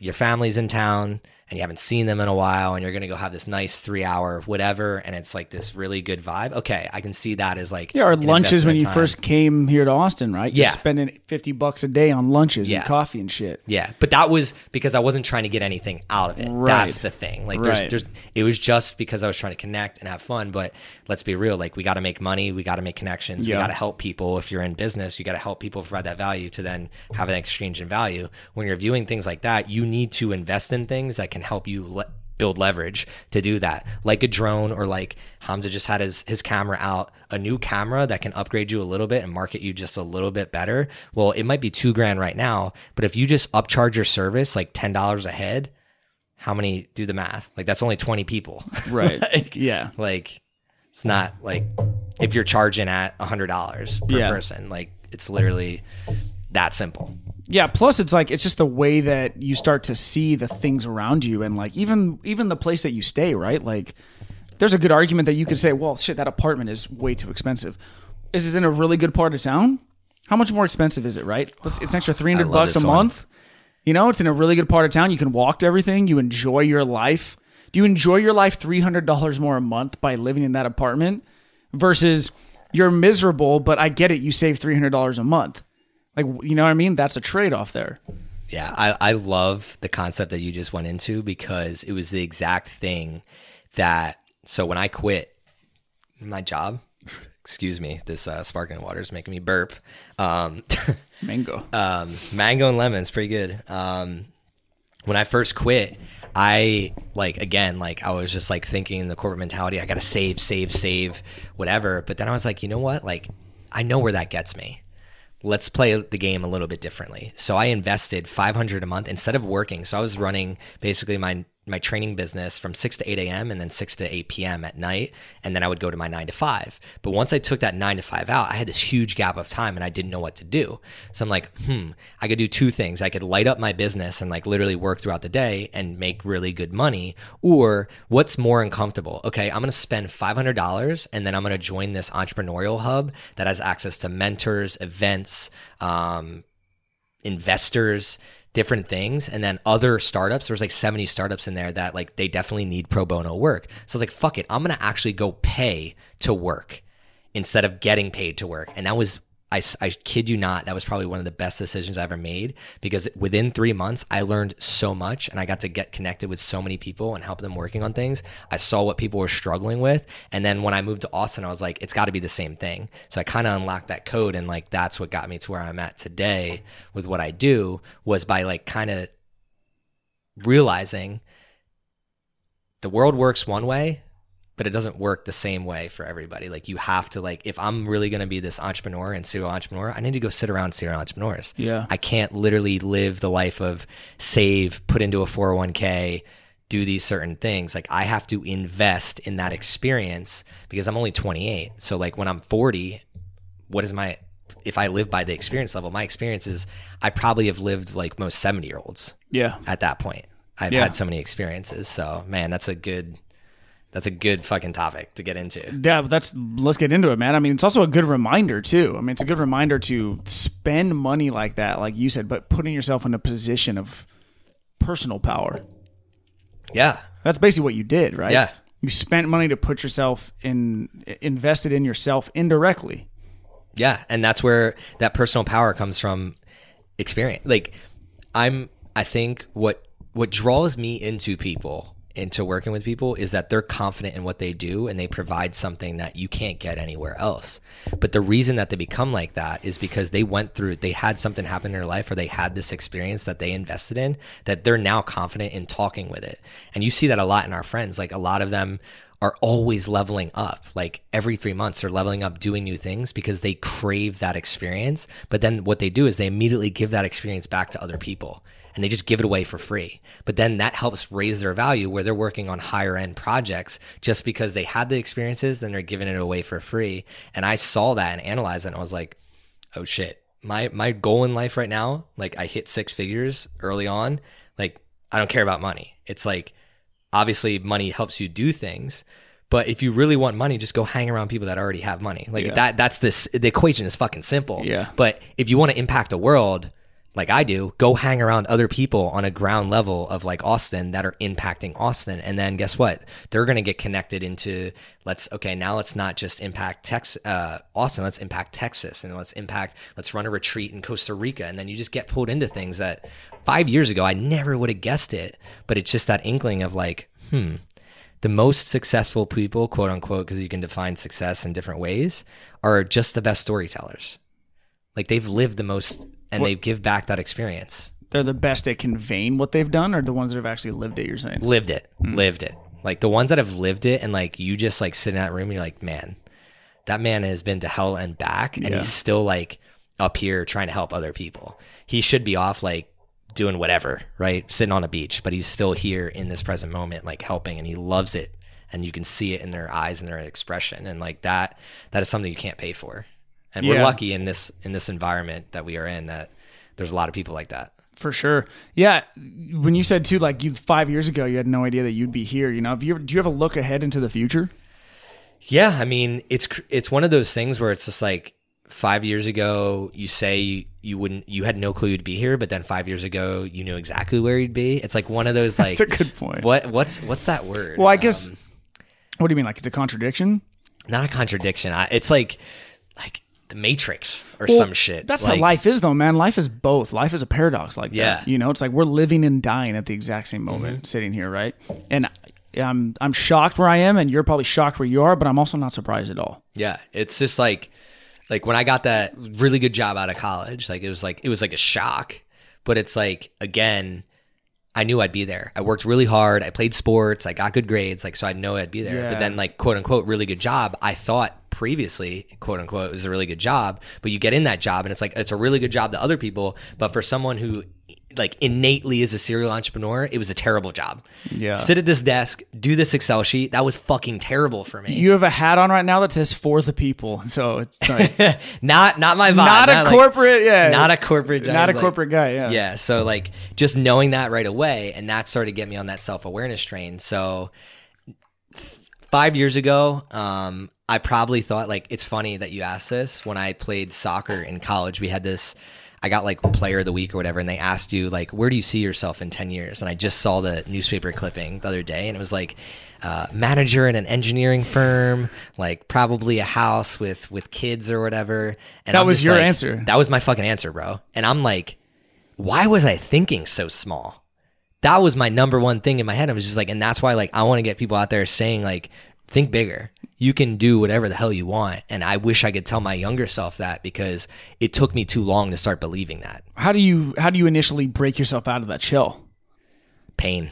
your family's in town and you haven't seen them in a while and you're going to go have this nice 3 hour whatever and it's like this really good vibe okay i can see that as like Yeah, or lunches when you time. first came here to Austin, right? You're Yeah. spending fifty bucks a day on lunches Yeah. and coffee and shit. Yeah, but that was because I wasn't trying to get anything out of it. Right. That's the thing. Like there's Right. there's it was just because I was trying to connect and have fun, but let's be real, like we got to make money, we got to make connections, Yeah. we got to help people if you're in business, you got to help people provide that value to then have an exchange in value. When you're viewing things like that, you need to invest in things that can help you le- build leverage to do that. Like a drone or like Hamza just had his his camera out, a new camera that can upgrade you a little bit and market you just a little bit better. Well, it might be 2 grand right now, but if you just upcharge your service like $10 a head, how many do the math? Like that's only 20 people. Right. like, yeah. like it's not like if you're charging at $100 per Yeah. person, like it's literally that simple. Yeah, plus it's like it's just the way that you start to see the things around you and like even even the place that you stay, right? Like there's a good argument that you could say, well, shit, that apartment is way too expensive. Is it in a really good part of town? How much more expensive is it, right? It's, it's an extra 300 bucks a one. month. You know, it's in a really good part of town. You can walk to everything. You enjoy your life. Do you enjoy your life $300 more a month by living in that apartment versus you're miserable, but I get it. You save $300 a month. Like, you know what I mean? That's a trade off there. Yeah, I, I love the concept that you just went into because it was the exact thing that. So when I quit my job, excuse me, this uh, sparkling water is making me burp. Um, Mango. um, mango and lemons, pretty good. Um, when I first quit, I like again, like I was just like thinking the corporate mentality, I gotta save, save, save, whatever. But then I was like, you know what? Like I know where that gets me. Let's play the game a little bit differently. So I invested 500 a month instead of working. So I was running basically my my training business from 6 to 8 a.m. and then 6 to 8 p.m. at night. And then I would go to my 9 to 5. But once I took that 9 to 5 out, I had this huge gap of time and I didn't know what to do. So I'm like, hmm, I could do two things. I could light up my business and like literally work throughout the day and make really good money. Or what's more uncomfortable? Okay, I'm going to spend $500 and then I'm going to join this entrepreneurial hub that has access to mentors, events, um, investors different things. And then other startups there's like 70 startups in there that like they definitely need pro bono work. So i was like fuck it. I'm gonna actually go pay to work instead of getting paid to work. And that was I, I kid you not, that was probably one of the best decisions I ever made because within three months, I learned so much and I got to get connected with so many people and help them working on things. I saw what people were struggling with. And then when I moved to Austin, I was like, it's got to be the same thing. So I kind of unlocked that code. And like, that's what got me to where I'm at today with what I do was by like kind of realizing the world works one way but it doesn't work the same way for everybody. Like you have to like if I'm really going to be this entrepreneur and serial entrepreneur, I need to go sit around serial entrepreneurs. Yeah. I can't literally live the life of save, put into a 401k, do these certain things. Like I have to invest in that experience because I'm only 28. So like when I'm 40, what is my if I live by the experience level, my experience is I probably have lived like most 70 year olds Yeah. at that point. I've Yeah. had so many experiences. So man, that's a good that's a good fucking topic to get into. Yeah, that's let's get into it, man. I mean, it's also a good reminder too. I mean, it's a good reminder to spend money like that, like you said, but putting yourself in a position of personal power. Yeah. That's basically what you did, right? Yeah. You spent money to put yourself in invested in yourself indirectly. Yeah, and that's where that personal power comes from experience. Like I'm I think what what draws me into people into working with people is that they're confident in what they do and they provide something that you can't get anywhere else. But the reason that they become like that is because they went through they had something happen in their life or they had this experience that they invested in that they're now confident in talking with it. And you see that a lot in our friends. Like a lot of them are always leveling up. Like every three months, they're leveling up, doing new things because they crave that experience. But then what they do is they immediately give that experience back to other people and they just give it away for free. But then that helps raise their value where they're working on higher end projects just because they had the experiences, then they're giving it away for free. And I saw that and analyzed it and I was like, oh shit. My my goal in life right now, like I hit six figures early on. Like I don't care about money. It's like obviously money helps you do things but if you really want money just go hang around people that already have money like Yeah. that that's this the equation is fucking simple Yeah. but if you want to impact the world like I do, go hang around other people on a ground level of like Austin that are impacting Austin. And then guess what? They're going to get connected into let's, okay, now let's not just impact Texas, uh, Austin, let's impact Texas and let's impact, let's run a retreat in Costa Rica. And then you just get pulled into things that five years ago, I never would have guessed it. But it's just that inkling of like, hmm, the most successful people, quote unquote, because you can define success in different ways, are just the best storytellers. Like they've lived the most and they give back that experience. They're the best at conveying what they've done, or the ones that have actually lived it. You're saying? Lived it. Hmm. Lived it. Like the ones that have lived it and like you just like sit in that room and you're like, man, that man has been to hell and back and Yeah. he's still like up here trying to help other people. He should be off like doing whatever, right? Sitting on a beach, but he's still here in this present moment, like helping and he loves it. And you can see it in their eyes and their expression. And like that, that is something you can't pay for. And we're lucky in this in this environment that we are in that there's a lot of people like that. For sure. Yeah. When you said too, like you five years ago, you had no idea that you'd be here. You know, have you ever, do you ever look ahead into the future? Yeah, I mean, it's it's one of those things where it's just like five years ago you say you, you wouldn't you had no clue you'd be here, but then five years ago you knew exactly where you'd be. It's like one of those like That's a good point. what what's what's that word? Well, I guess. Um, what do you mean? Like it's a contradiction? not a contradiction. I, it's like like the Matrix or Well, some shit. That's like, how life is, though, man. Life is both. Life is a paradox like Yeah. that. You know, it's like we're living and dying at the exact same moment, Mm-hmm. sitting here, right? And I'm I'm shocked where I am, and you're probably shocked where you are, but I'm also not surprised at all. Yeah, it's just like like when I got that really good job out of college, like it was like it was like a shock, but it's like again, I knew I'd be there. I worked really hard. I played sports. I got good grades. Like, so I know I'd be there. Yeah. But then, like, quote unquote, really good job. I thought previously, quote unquote, it was a really good job. But you get in that job and it's like, it's a really good job to other people. But for someone who, like, innately is a serial entrepreneur, it was a terrible job. Yeah. Sit at this desk, do this Excel sheet. That was fucking terrible for me. You have a hat on right now that says for the people. So it's like, not, not my vibe. not a like- corporate, yeah. not a corporate not a like- corporate guy, yeah. yeah so like just knowing that right away and that started to get me on that self-awareness train so five years ago um i probably thought like it's funny that you asked this when i played soccer in college we had this i got like player of the week or whatever and they asked you like where do you see yourself in 10 years and i just saw the newspaper clipping the other day and it was like uh, manager in an engineering firm, like probably a house with with kids or whatever. And That I'm was your like- answer. That was my fucking answer, bro. And I'm like, why was I thinking so small? That was my number one thing in my head. I was just like, and that's why like I want to get people out there saying like, think bigger. You can do whatever the hell you want. And I wish I could tell my younger self that because it took me too long to start believing that. How do you how do you initially break yourself out of that shell? Pain,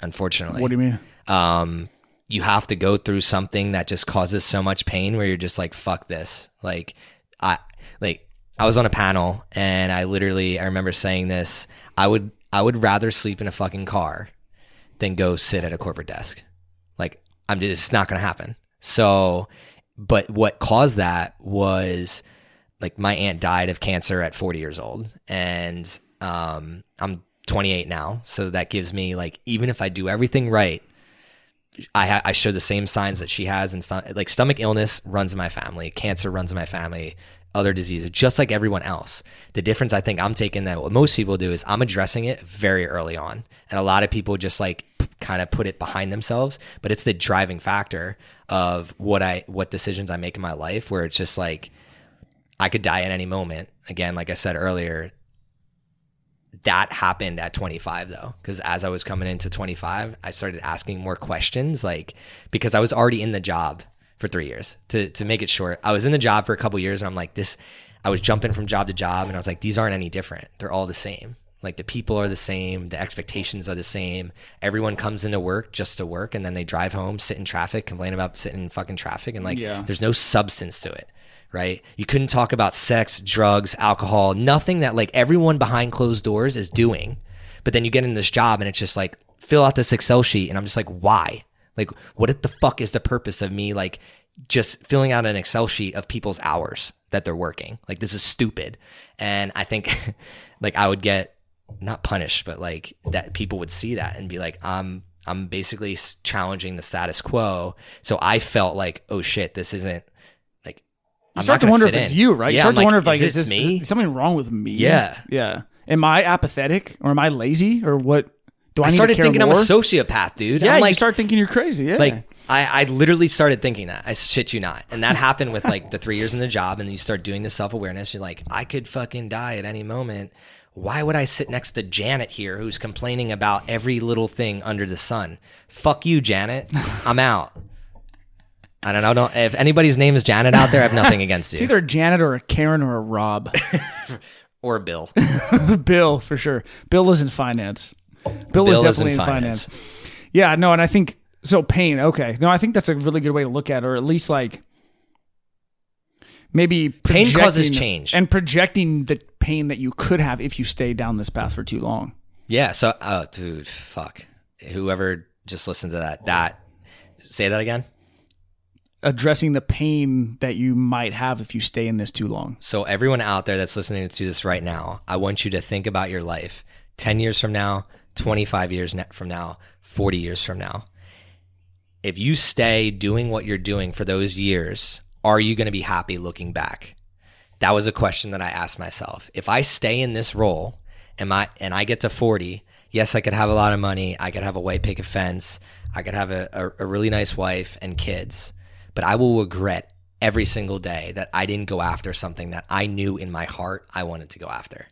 unfortunately. What do you mean? um, you have to go through something that just causes so much pain where you're just like, fuck this. Like, I, like, I was on a panel and I literally, I remember saying this, I would, I would rather sleep in a fucking car than go sit at a corporate desk. Like, I'm just, it's not to happen. So, but what caused that was like my aunt died of cancer at 40 years old and um, I'm 28 now. So that gives me like, even if I do everything right, I ha- I show the same signs that she has, and st- like stomach illness runs in my family, cancer runs in my family, other diseases, just like everyone else. The difference I think I'm taking that what most people do is I'm addressing it very early on, and a lot of people just like p- kind of put it behind themselves. But it's the driving factor of what I what decisions I make in my life, where it's just like I could die at any moment. Again, like I said earlier, that happened at 25 though because as i was coming into 25 i started asking more questions like because i was already in the job for three years to, to make it short i was in the job for a couple years and i'm like this i was jumping from job to job and i was like these aren't any different they're all the same like the people are the same the expectations are the same everyone comes into work just to work and then they drive home sit in traffic complain about sitting in fucking traffic and like Yeah. there's no substance to it right? You couldn't talk about sex, drugs, alcohol, nothing that like everyone behind closed doors is doing. But then you get in this job and it's just like fill out this Excel sheet and I'm just like why? Like what the fuck is the purpose of me like just filling out an Excel sheet of people's hours that they're working? Like this is stupid. And I think like I would get not punished, but like that people would see that and be like, I'm I'm basically challenging the status quo. So I felt like, oh shit, this isn't like You I'm start to wonder if it's in. you, right? you Yeah, start I'm to wonder if like is is this this me? is something wrong with me? Yeah. Yeah. Am I apathetic or am I lazy or what do I, I started thinking more? I'm a sociopath, dude. Yeah, I'm you like, start thinking you're crazy. Yeah. like I, I literally started thinking that. I shit you not. And that happened with like the three years in the job, and then you start doing the self awareness. You're like, I could fucking die at any moment. Why would I sit next to Janet here who's complaining about every little thing under the sun? Fuck you, Janet. I'm out. I don't know. Don't, if anybody's name is Janet out there, I have nothing against you. it's either Janet or a Karen or a Rob. or a Bill. Bill for sure. Bill is in finance. Bill, is Bill is definitely in in finance. finance. Yeah, no, and I think so. Pain. Okay, no, I think that's a really good way to look at, it, or at least like maybe Pain causes change. and projecting the pain that you could have if you stay down this path for too long. Yeah. So, oh, dude, fuck. Whoever just listened to that, that, say that again. Addressing the pain that you might have if you stay in this too long. So, everyone out there that's listening to this right now, I want you to think about your life 10 years from now, 25 years from now, 40 years from now. If you stay doing what you're doing for those years, are you going to be happy looking back? That was a question that I asked myself. If I stay in this role am I, and I get to 40, yes, I could have a lot of money. I could have a white picket fence. I could have a, a, a really nice wife and kids, but I will regret every single day that I didn't go after something that I knew in my heart I wanted to go after.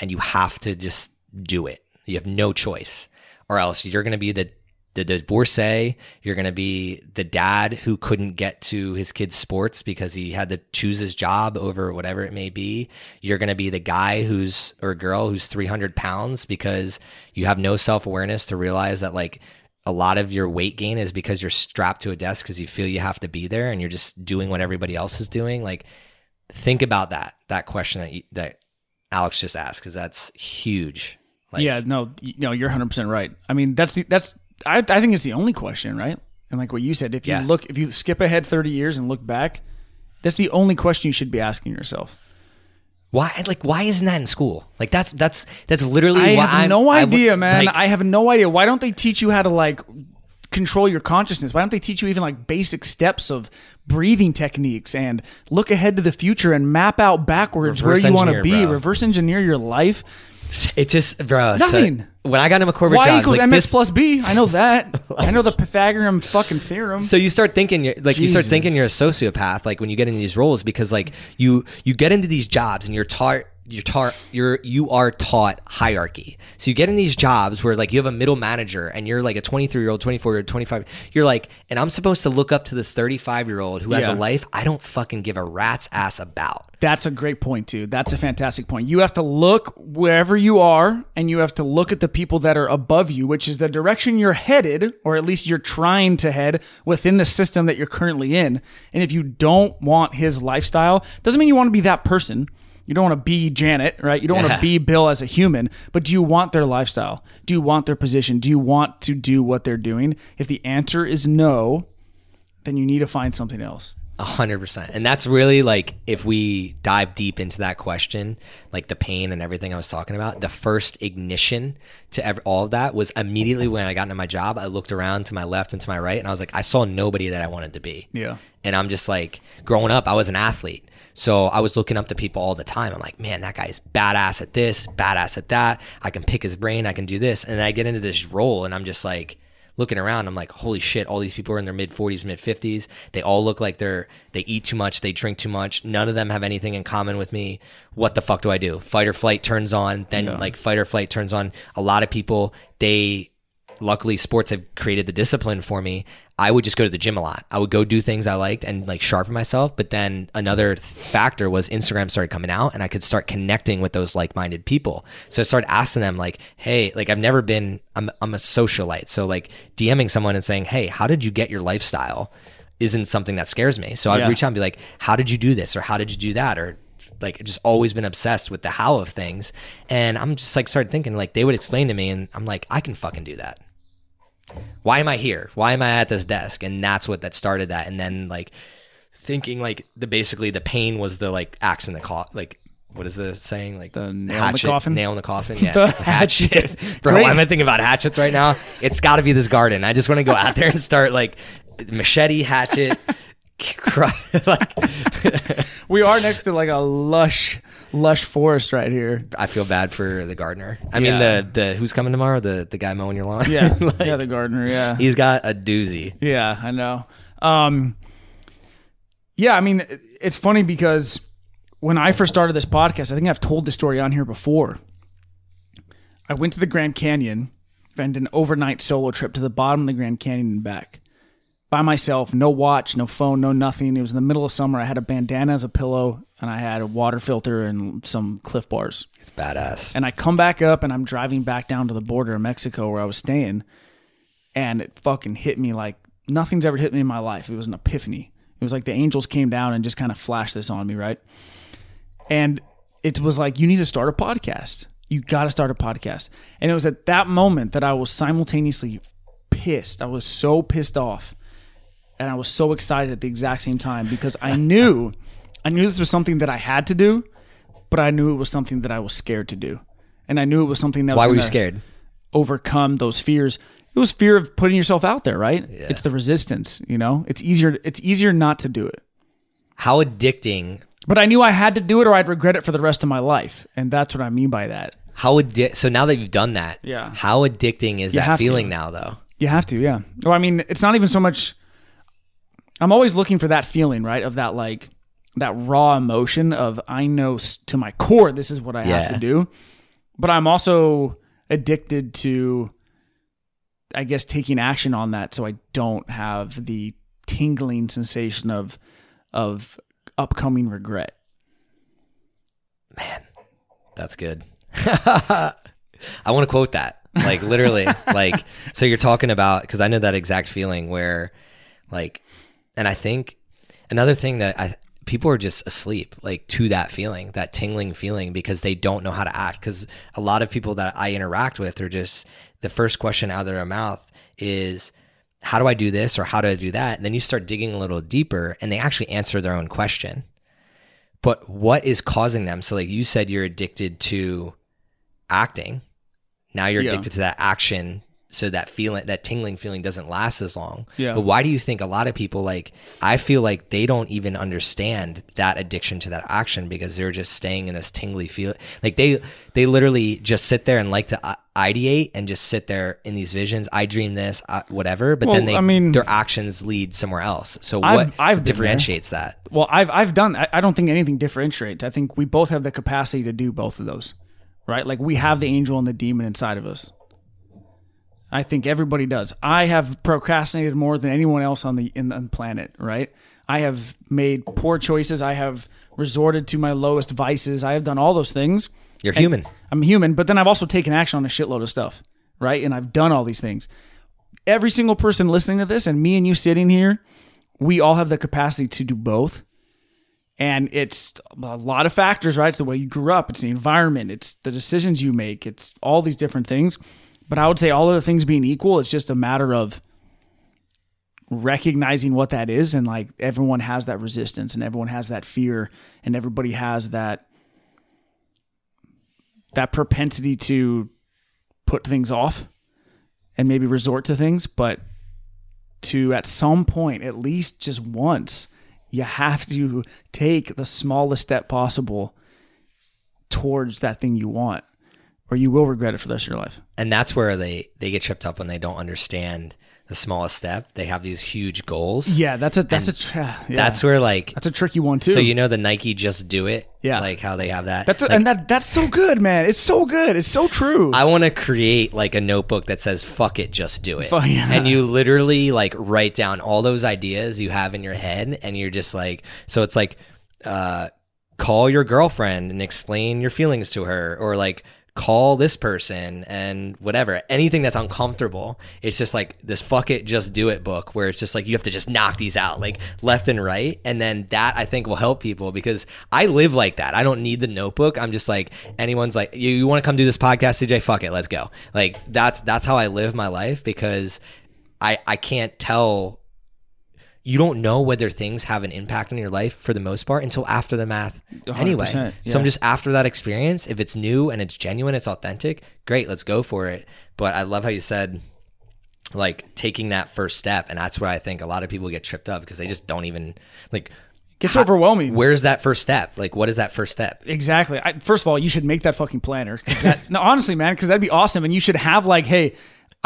And you have to just do it. You have no choice, or else you're going to be the the divorcee. You're going to be the dad who couldn't get to his kid's sports because he had to choose his job over whatever it may be. You're going to be the guy who's or girl who's 300 pounds because you have no self awareness to realize that like a lot of your weight gain is because you're strapped to a desk because you feel you have to be there and you're just doing what everybody else is doing. Like, think about that that question that you, that Alex just asked because that's huge. Like, yeah, no, you know, you're 100 percent right. I mean, that's the that's I I think it's the only question, right? And like what you said, if you Yeah. look, if you skip ahead 30 years and look back, that's the only question you should be asking yourself. Why? Like, why isn't that in school? Like, that's that's that's literally. I why have I'm- no idea, man. like, I have no idea. Why don't they teach you how to like control your consciousness? Why don't they teach you even like basic steps of breathing techniques and look ahead to the future and map out backwards Reverse where you want to be, bro. reverse engineer your life? it just, bro. so Nothing. when I got into my corporate Y jobs, equals like mx this, plus b. I know that. I know the Pythagorean fucking theorem. So you start thinking you're like you start thinking you're a sociopath like when you get into these roles because like you you get into these jobs and you're taught you're taught you're you are taught hierarchy. So you get in these jobs where like you have a middle manager and you're like a 23 year old, 24 year old, 25. You're like, and I'm supposed to look up to this 35 year old who has Yeah. a life I don't fucking give a rat's ass about. That's a great point, too. That's a fantastic point. You have to look wherever you are, and you have to look at the people that are above you, which is the direction you're headed, or at least you're trying to head within the system that you're currently in. And if you don't want his lifestyle, doesn't mean you want to be that person. You don't want to be Janet, right? You don't want to be Bill as a human, but do you want their lifestyle? Do you want their position? Do you want to do what they're doing? If the answer is no, then you need to find something else. A hundred percent. And that's really like if we dive deep into that question, like the pain and everything I was talking about, the first ignition to ever, all of that was immediately when I got into my job. I looked around to my left and to my right, and I was like, I saw nobody that I wanted to be. Yeah. And I'm just like, growing up, I was an athlete. So I was looking up to people all the time. I'm like, man, that guy's badass at this, badass at that. I can pick his brain. I can do this. And then I get into this role and I'm just like, looking around, I'm like, holy shit, all these people are in their mid 40s, mid 50s. They all look like they're, they eat too much, they drink too much. None of them have anything in common with me. What the fuck do I do? Fight or flight turns on. Then, like, fight or flight turns on. A lot of people, they, luckily sports have created the discipline for me i would just go to the gym a lot. I would go do things i liked and like sharpen myself but then another factor was instagram started coming out and i could start connecting with those like-minded people. So i started asking them like hey like i've never been i'm, I'm a socialite. So like dming someone and saying hey how did you get your lifestyle? isn't something that scares me. So i'd Yeah. reach out and be like how did you do this? or how did you do that? or like just always been obsessed with the how of things. And i'm just like started thinking like they would explain to me and i'm like i can fucking do that why am I here? Why am I at this desk? And that's what that started that. And then like thinking like the basically the pain was the like axe in the coffin. Like what is the saying? Like The nail in the coffin? Nail in the coffin. Yeah, The hatchet. Bro, Great. why am I thinking about hatchets right now? It's got to be this garden. I just want to go out there and start like machete, hatchet. cry- like We are next to like a lush, lush forest right here. I feel bad for the gardener. I mean the the who's coming tomorrow? The the guy mowing your lawn. Yeah, Like, yeah, the gardener. Yeah, he's got a doozy. yeah, I know. Um, yeah, I mean, it's funny because when I first started this podcast, I think I've told this story on here before. I went to the Grand Canyon, spent an overnight solo trip to the bottom of the Grand Canyon and back by myself, no watch, no phone, no nothing. It was in the middle of summer. I had a bandana as a pillow, and I had a water filter and some Clif Bars. It's badass. And I come back up and I'm driving back down to the border of Mexico where I was staying. And it fucking hit me like nothing's ever hit me in my life. It was an epiphany. It was like the angels came down and just kind of flashed this on me, right? And it was like, you need to start a podcast. You got to start a podcast. And it was at that moment that I was simultaneously pissed. I was so pissed off. And I was so excited at the exact same time because I knew, I knew this was something that I had to do, but I knew it was something that I was scared to do. And I knew it was something that was Why were you scared? overcome those fears. It was fear of putting yourself out there, right? It's the resistance, you know? It's easier it's easier not to do it. How addicting But I knew I had to do it or I'd regret it for the rest of my life. And that's what I mean by that. How addi- so now that you've done that, Yeah. How addicting is You that have to. feeling now, though? You have to, yeah. Well, I mean, it's not even so much. I'm always looking for that feeling, right? Of that like that raw emotion of I know to my core this is what I have to do, but I'm also addicted to I guess taking action on that so I don't have the tingling sensation of of upcoming regret. Man, that's good. I want to quote that. Like literally, like so you're talking about because I know that exact feeling where like and I think another thing that I people are just asleep like to that feeling, that tingling feeling because they don't know how to act cuz a lot of people that I interact with are just the first question out of their mouth is how do I do this or how do I do that? And then you start digging a little deeper and they actually answer their own question. But what is causing them? So like you said you're addicted to acting. Now you're Yeah. addicted to that action so that feeling that tingling feeling doesn't last as long. Yeah. But why do you think a lot of people like I feel like they don't even understand that addiction to that action because they're just staying in this tingly feel like they they literally just sit there and like to uh, ideate and just sit there in these visions I dream this uh, whatever but then they I mean- their actions lead somewhere else. So I've- what I've differentiates that? Well, I've I've done. I, I don't think anything differentiates. I think we both have the capacity to do both of those, right? Like we have the angel and the demon inside of us. I think everybody does. I have procrastinated more than anyone else on the in the planet, right? I have made poor choices. I have resorted to my lowest vices. I have done all those things. You're And human. I'm human, but then I've also taken action on a shitload of stuff, right? And I've done all these things. Every single person listening to this, and me and you sitting here, we all have the capacity to do both. And it's a lot of factors, right? It's the way you grew up, it's the environment, it's the decisions you make, it's all these different things. But I would say all of the things being equal, it's just a matter of recognizing what that is and like everyone has that resistance and everyone has that fear and everybody has that that propensity to put things off and maybe resort to things, but to at some point, at least just once, you have to take the smallest step possible towards that thing you want, or you will regret it for the rest of your life. and that's where they they get tripped up when they don't understand the smallest step. They have these huge goals. Yeah, that's a that's a tra- yeah. That's where like that's a tricky one too. so you know the Nike just do it. Yeah. like how they have that. that's a, Like, and that that's so good, man. It's so good. It's so true. I want to create like a notebook that says "fuck it, just do it," Fu- yeah. and you literally like write down all those ideas you have in your head, and you're just like, so it's like, uh, call your girlfriend and explain your feelings to her, or like call this person and whatever, anything that's uncomfortable. It's just like this "fuck it, just do it" book where it's just like you have to just knock these out like left and right, and then that I think will help people because I live like that. I don't need the notebook. I'm just like anyone's like, you, you want to come do this podcast, CJ? Fuck it, let's go. Like that's that's how I live my life because I I can't tell. You don't know whether things have an impact on your life for the most part until after the math. Anyway, 100%, so I'm just after that experience. If it's new and it's genuine, it's authentic. Great, let's go for it. But I love how you said like taking that first step, and that's where I think a lot of people get tripped up because they just don't even like. Gets how- overwhelming. Where's that first step? Like, what is that first step? Exactly. I, first of all, you should make that fucking planner. That, no, honestly, man, because that'd be awesome. And you should have like, hey,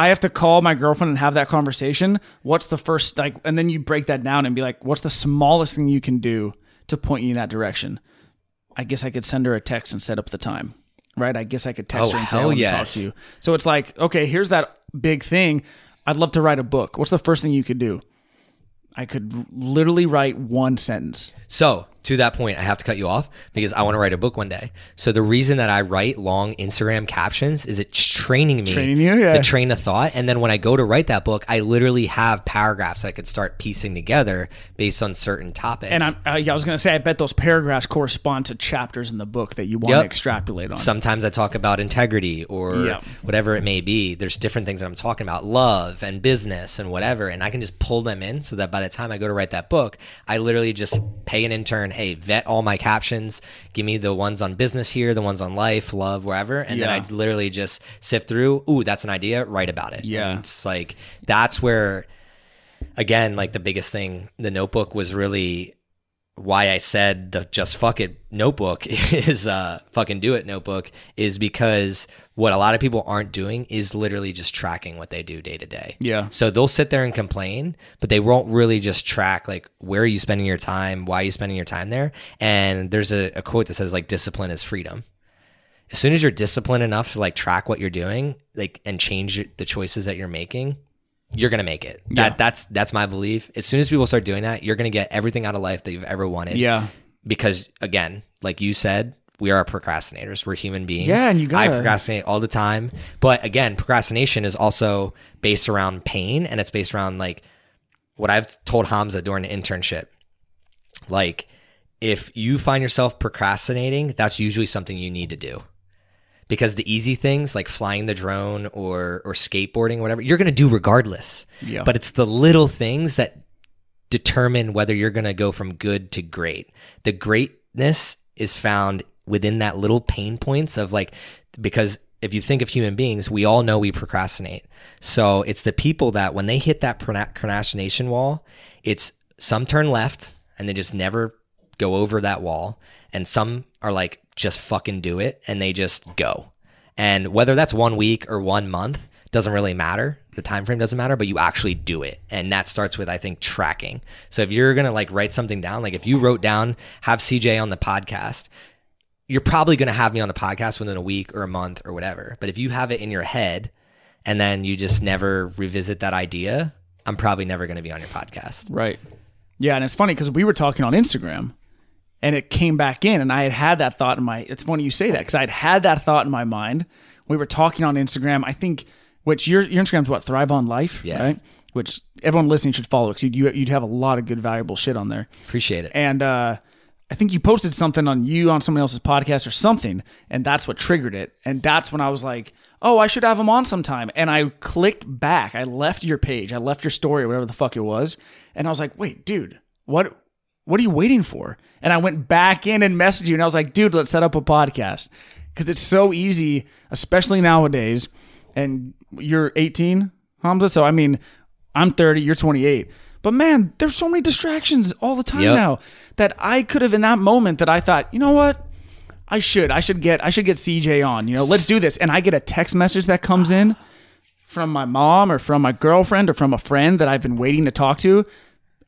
I have to call my girlfriend and have that conversation. What's the first like? And then you break that down and be like, what's the smallest thing you can do to point you in that direction? I guess I could send her a text and set up the time. Right. I guess I could text Oh, her and say I want to talk to you. So it's like, okay, here's that big thing. I'd love to write a book. What's the first thing you could do? I could literally write one sentence. So, to that point, I have to cut you off because I want to write a book one day. So, the reason that I write long Instagram captions is it's training me Training you, yeah. the train of thought. And then when I go to write that book, I literally have paragraphs I could start piecing together based on certain topics. And uh, yeah, I was going to say, I bet those paragraphs correspond to chapters in the book that you want to extrapolate on. Sometimes I talk about integrity or Yeah. whatever it may be. There's different things that I'm talking about, love and business and whatever. And I can just pull them in so that by the time I go to write that book, I literally just pay an intern, hey, vet all my captions, give me the ones on business here, the ones on life, love, wherever. And Yeah. then I literally just sift through, ooh, that's an idea, write about it. Yeah. And it's like, that's where, again, like the biggest thing, the notebook was really why I said the just fuck it notebook is uh fucking do it notebook is because what a lot of people aren't doing is literally just tracking what they do day to day. Yeah. So they'll sit there and complain, but they won't really just track like where are you spending your time, why are you spending your time there? And there's a, a quote that says like discipline is freedom. as soon as you're disciplined enough to like track what you're doing, like and change the choices that you're making, you're gonna make it. Yeah. That that's that's my belief. As soon as people start doing that, you're gonna get everything out of life that you've ever wanted. Yeah. Because again, like you said, we are procrastinators. We're human beings. Yeah, and you I gotta- procrastinate all the time. But again, procrastination is also based around pain and it's based around like what I've told Hamza during an internship. Like, if you find yourself procrastinating, that's usually something you need to do. Because the easy things like flying the drone or or skateboarding or whatever, you're gonna do regardless. Yeah. But it's the little things that determine whether you're gonna go from good to great. The greatness is found within that little pain points of like because if you think of human beings, we all know we procrastinate. So it's the people that when they hit that procrastination wall, it's some turn left and they just never go over that wall. And some are like, just fucking do it. And they just go. And whether that's one week or one month doesn't really matter. The time frame doesn't matter, but you actually do it. And that starts with, I think, tracking. So if you're gonna like write something down, like if you wrote down, have CJ on the podcast, you're probably going to have me on the podcast within a week or a month or whatever. But if you have it in your head and then you just never revisit that idea, I'm probably never going to be on your podcast. Right. Yeah, and it's funny because we were talking on Instagram, and it came back in, and I had had that thought in my. It's funny you say that because I had had that thought in my mind. We were talking on Instagram. I think, which your your Instagram's what Thrive on Life, Yeah. right? Which everyone listening should follow because you'd you, you'd have a lot of good valuable shit on there. Appreciate it. And uh, I think you posted something on you on someone else's podcast or something, and that's what triggered it. And that's when I was like, "Oh, I should have him on sometime." And I clicked back. I left your page. I left your story, whatever the fuck it was, and I was like, "Wait, dude, what? What are you waiting for?" And I went back in and messaged you, and I was like, "Dude, let's set up a podcast." Because it's so easy, especially nowadays. And you're 18, Hamza. So I mean, I'm 30. You're 28. But man, there's so many distractions all the time Yep. now that I could have in that moment that I thought, you know what? I should. I should get I should get CJ on. You know, let's do this. And I get a text message that comes in from my mom or from my girlfriend or from a friend that I've been waiting to talk to.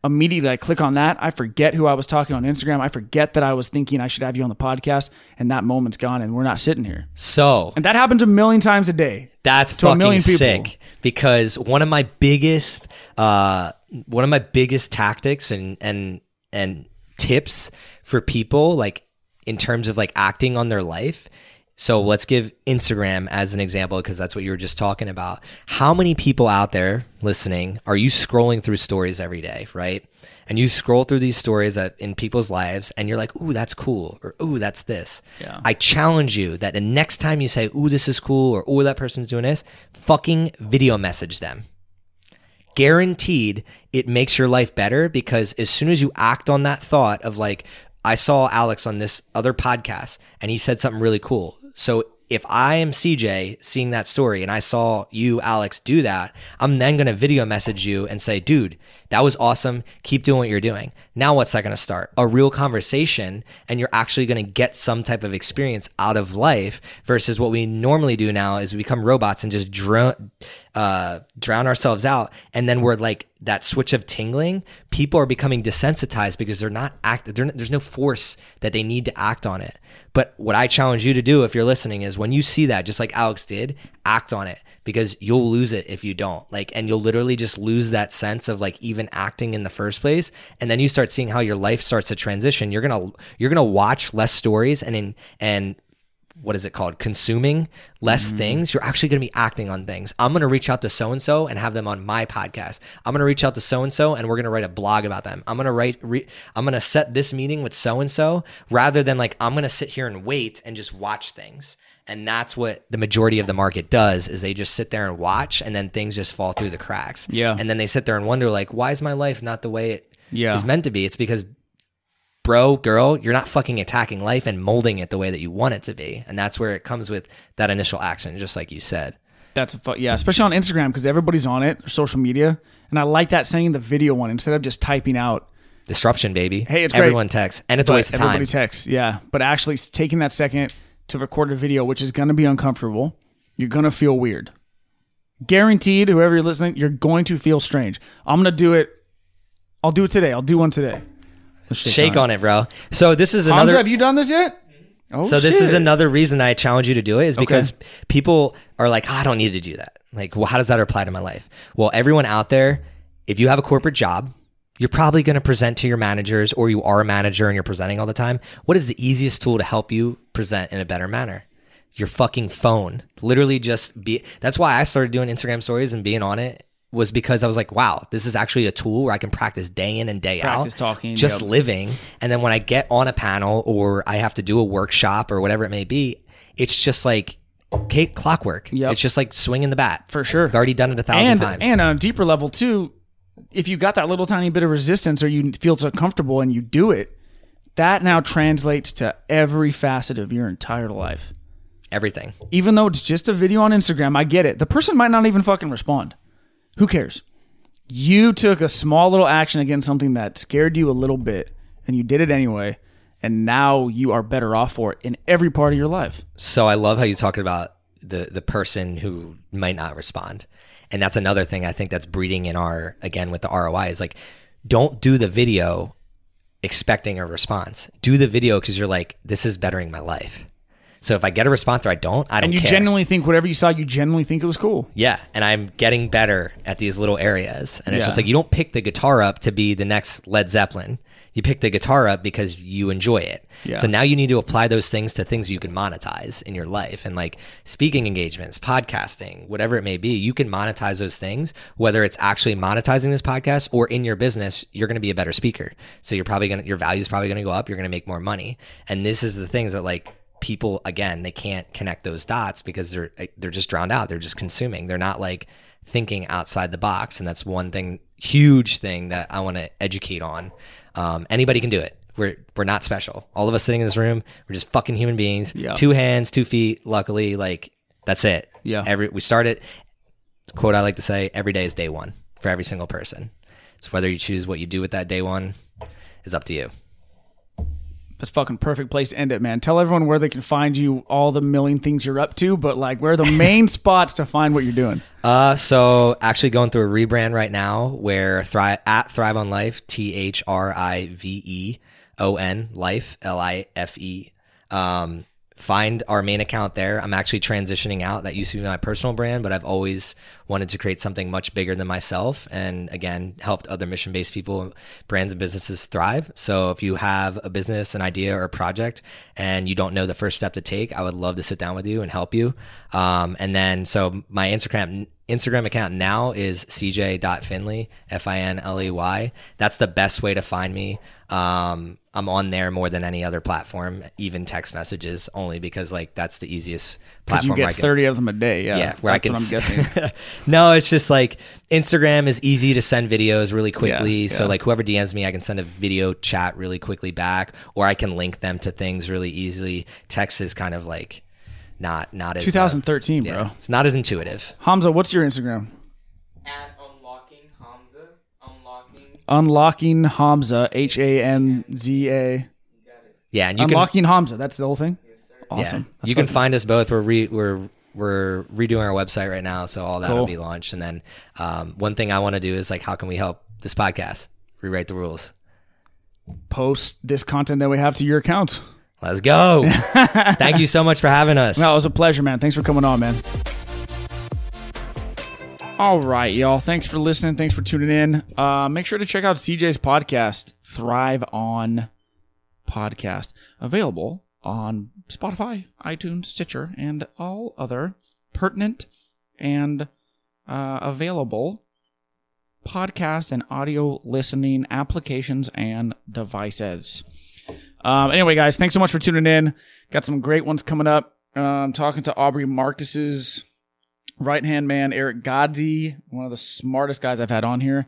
Immediately I click on that. I forget who I was talking on Instagram. I forget that I was thinking I should have you on the podcast and that moment's gone and we're not sitting here. So And that happens a million times a day. that's to a fucking sick because one of my biggest, uh, one of my biggest tactics and, and, and tips for people, like in terms of like acting on their life. So let's give Instagram as an example because that's what you were just talking about. How many people out there listening are you scrolling through stories every day, right? And you scroll through these stories that in people's lives and you're like, "Ooh, that's cool," or "Ooh, that's this." Yeah. I challenge you that the next time you say, "Ooh, this is cool," or "Ooh, that person's doing this," fucking video message them guaranteed it makes your life better because as soon as you act on that thought of like I saw Alex on this other podcast and he said something really cool. So if I am CJ seeing that story and I saw you Alex do that, I'm then going to video message you and say, "Dude, that was awesome. Keep doing what you're doing." Now what's that going to start? A real conversation and you're actually going to get some type of experience out of life versus what we normally do now is we become robots and just drown uh, drown ourselves out and then we're like that switch of tingling people are becoming desensitized because they're not act they're, there's no force that they need to act on it but what i challenge you to do if you're listening is when you see that just like alex did act on it because you'll lose it if you don't. Like and you'll literally just lose that sense of like even acting in the first place. And then you start seeing how your life starts to transition. You're gonna you're gonna watch less stories and in and what is it called? Consuming less Mm-hmm. things. You're actually going to be acting on things. I'm going to reach out to so and so and have them on my podcast. I'm going to reach out to so and so and we're going to write a blog about them. I'm going to write re- i'm going to set this meeting with so and so rather than like i'm going to sit here and wait and just watch things and that's what the majority of the market does is they just sit there and watch and then things just fall through the cracks Yeah. and then they sit there and wonder like why is my life not the way it Yeah. is meant to be it's because bro, girl, you're not fucking attacking life and molding it the way that you want it to be. And that's where it comes with that initial action, just like you said. That's a fu- yeah, especially on Instagram because everybody's on it, social media, and I like that saying the video one instead of just typing out. Disruption, baby. Hey, it's great. Everyone texts. And it's a but waste of time. Everybody texts, yeah, but actually taking that second to record a video, which is going to be uncomfortable, you're going to feel weird. Guaranteed, whoever you're listening, you're going to feel strange. I'm going to do it. I'll do it today. I'll do one today. Let's Shake on it, bro. So this is Hamza, another. have you done this yet? Mm-hmm. Oh, so this is another reason I challenge you to do it is because people are like, "Oh, I don't need to do that. Like, well, how does that apply to my life? Well, everyone out there, if you have a corporate job, you're probably going to present to your managers or you are a manager and you're presenting all the time. What is the easiest tool to help you present in a better manner? Your fucking phone. Literally just be that's why I started doing Instagram stories and being on it was because I was like, wow, this is actually a tool where I can practice day in and day Practice out. talking, Just yep. living. And then when I get on a panel or I have to do a workshop or whatever it may be, it's just like Kate clockwork. Yep. It's just like swinging the bat. For sure. I've already done it a thousand and times. and on a deeper level too, if you got that little tiny bit of resistance or you feel so comfortable and you do it, that now translates to every facet of your entire life. everything. Even though it's just a video on Instagram, I get it. The person might not even fucking respond. Who cares? You took a small little action against something that scared you a little bit and you did it anyway. And now you are better off for it in every part of your life. So I love how you talk about the the person who might not respond. And that's another thing I think that's breeding in our again with the ROI is like don't do the video expecting a response. Do the video cuz you're like this is bettering my life. So if I get a response or I don't, I don't And you care. genuinely think whatever you saw, you genuinely think it was cool. Yeah, and I'm getting better at these little areas. And it's Yeah. just like you don't pick the guitar up to be the next Led Zeppelin. You pick the guitar up because you enjoy it. Yeah. So now you need to apply those things to things you can monetize in your life. And like speaking engagements, podcasting, whatever it may be, you can monetize those things, whether it's actually monetizing this podcast or in your business, you're going to be a better speaker. So you're probably going to, your value is probably going to go up. You're going to make more money. And this is the things that like, people again they can't connect those dots because they're eh, they're just drowned out they're just consuming they're not like thinking outside the box and that's one thing huge thing that i want to educate on um, anybody can do it. We're we're not special. All of us sitting in this room we're just fucking human beings. Yeah. two hands two feet luckily like that's it. Yeah. every we start it quote i like to say every day is day one for every single person. So whether you choose what you do with that day one is up to you That's fucking perfect place to end it, man. Tell everyone where they can find you, all the million things you're up to, but like where are the main spots to find what you're doing? Uh, so actually going through a rebrand right now where Thrive at Thrive on Life, T H R I V E O N Life, L I F E. Um, find our main account there. I'm actually transitioning out. That used to be my personal brand, but I've always wanted to create something much bigger than myself and again, helped other mission based people, brands and businesses thrive. So if you have a business, an idea or a project and you don't know the first step to take, I would love to sit down with you and help you. Um, and then, so my Instagram, Instagram account now is cj.finley, F I N L E Y. That's the best way to find me. Um, I'm on there more than any other platform, even text messages, only because like that's the easiest you platform. I get can- 30 of them a day. Yeah. yeah, where I That's can. what I'm guessing. no, it's just like Instagram is easy to send videos really quickly. Yeah, So yeah. like whoever DMs me, I can send a video chat really quickly back, or I can link them to things really easily. Text is kind of like not not as uh, 2013, yeah, bro. it's not as intuitive. Hamza, what's your Instagram? At unlocking Hamza, unlocking. Unlocking Hamza, H A M Z A. Yeah, and you can Unlocking Hamza. That's the whole thing. Awesome. Yeah. You can find us both. We're re, we're we're redoing our website right now, so all that'll be launched. And then um, one thing I want to do is like, how can we help this podcast rewrite the rules? post this content that we have to your account. Let's go! Thank you so much for having us. No, it was a pleasure, man. Thanks for coming on, man. All right, y'all. Thanks for listening. Thanks for tuning in. Uh, make sure to check out CJ's podcast, Thrive On Podcast, available on Spotify, iTunes, Stitcher, and all other pertinent and uh, available podcast and audio listening applications and devices. Um, anyway, guys, thanks so much for tuning in. Got some great ones coming up. Um, talking to Aubrey Marcus's right hand man, Eric Godzi, one of the smartest guys I've had on here.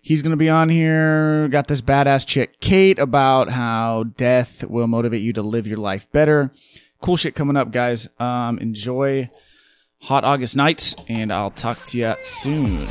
He's going to be on here. Got this badass chick, Kate, about how death will motivate you to live your life better. Cool shit coming up, guys. Um, enjoy hot August nights, and I'll talk to you soon.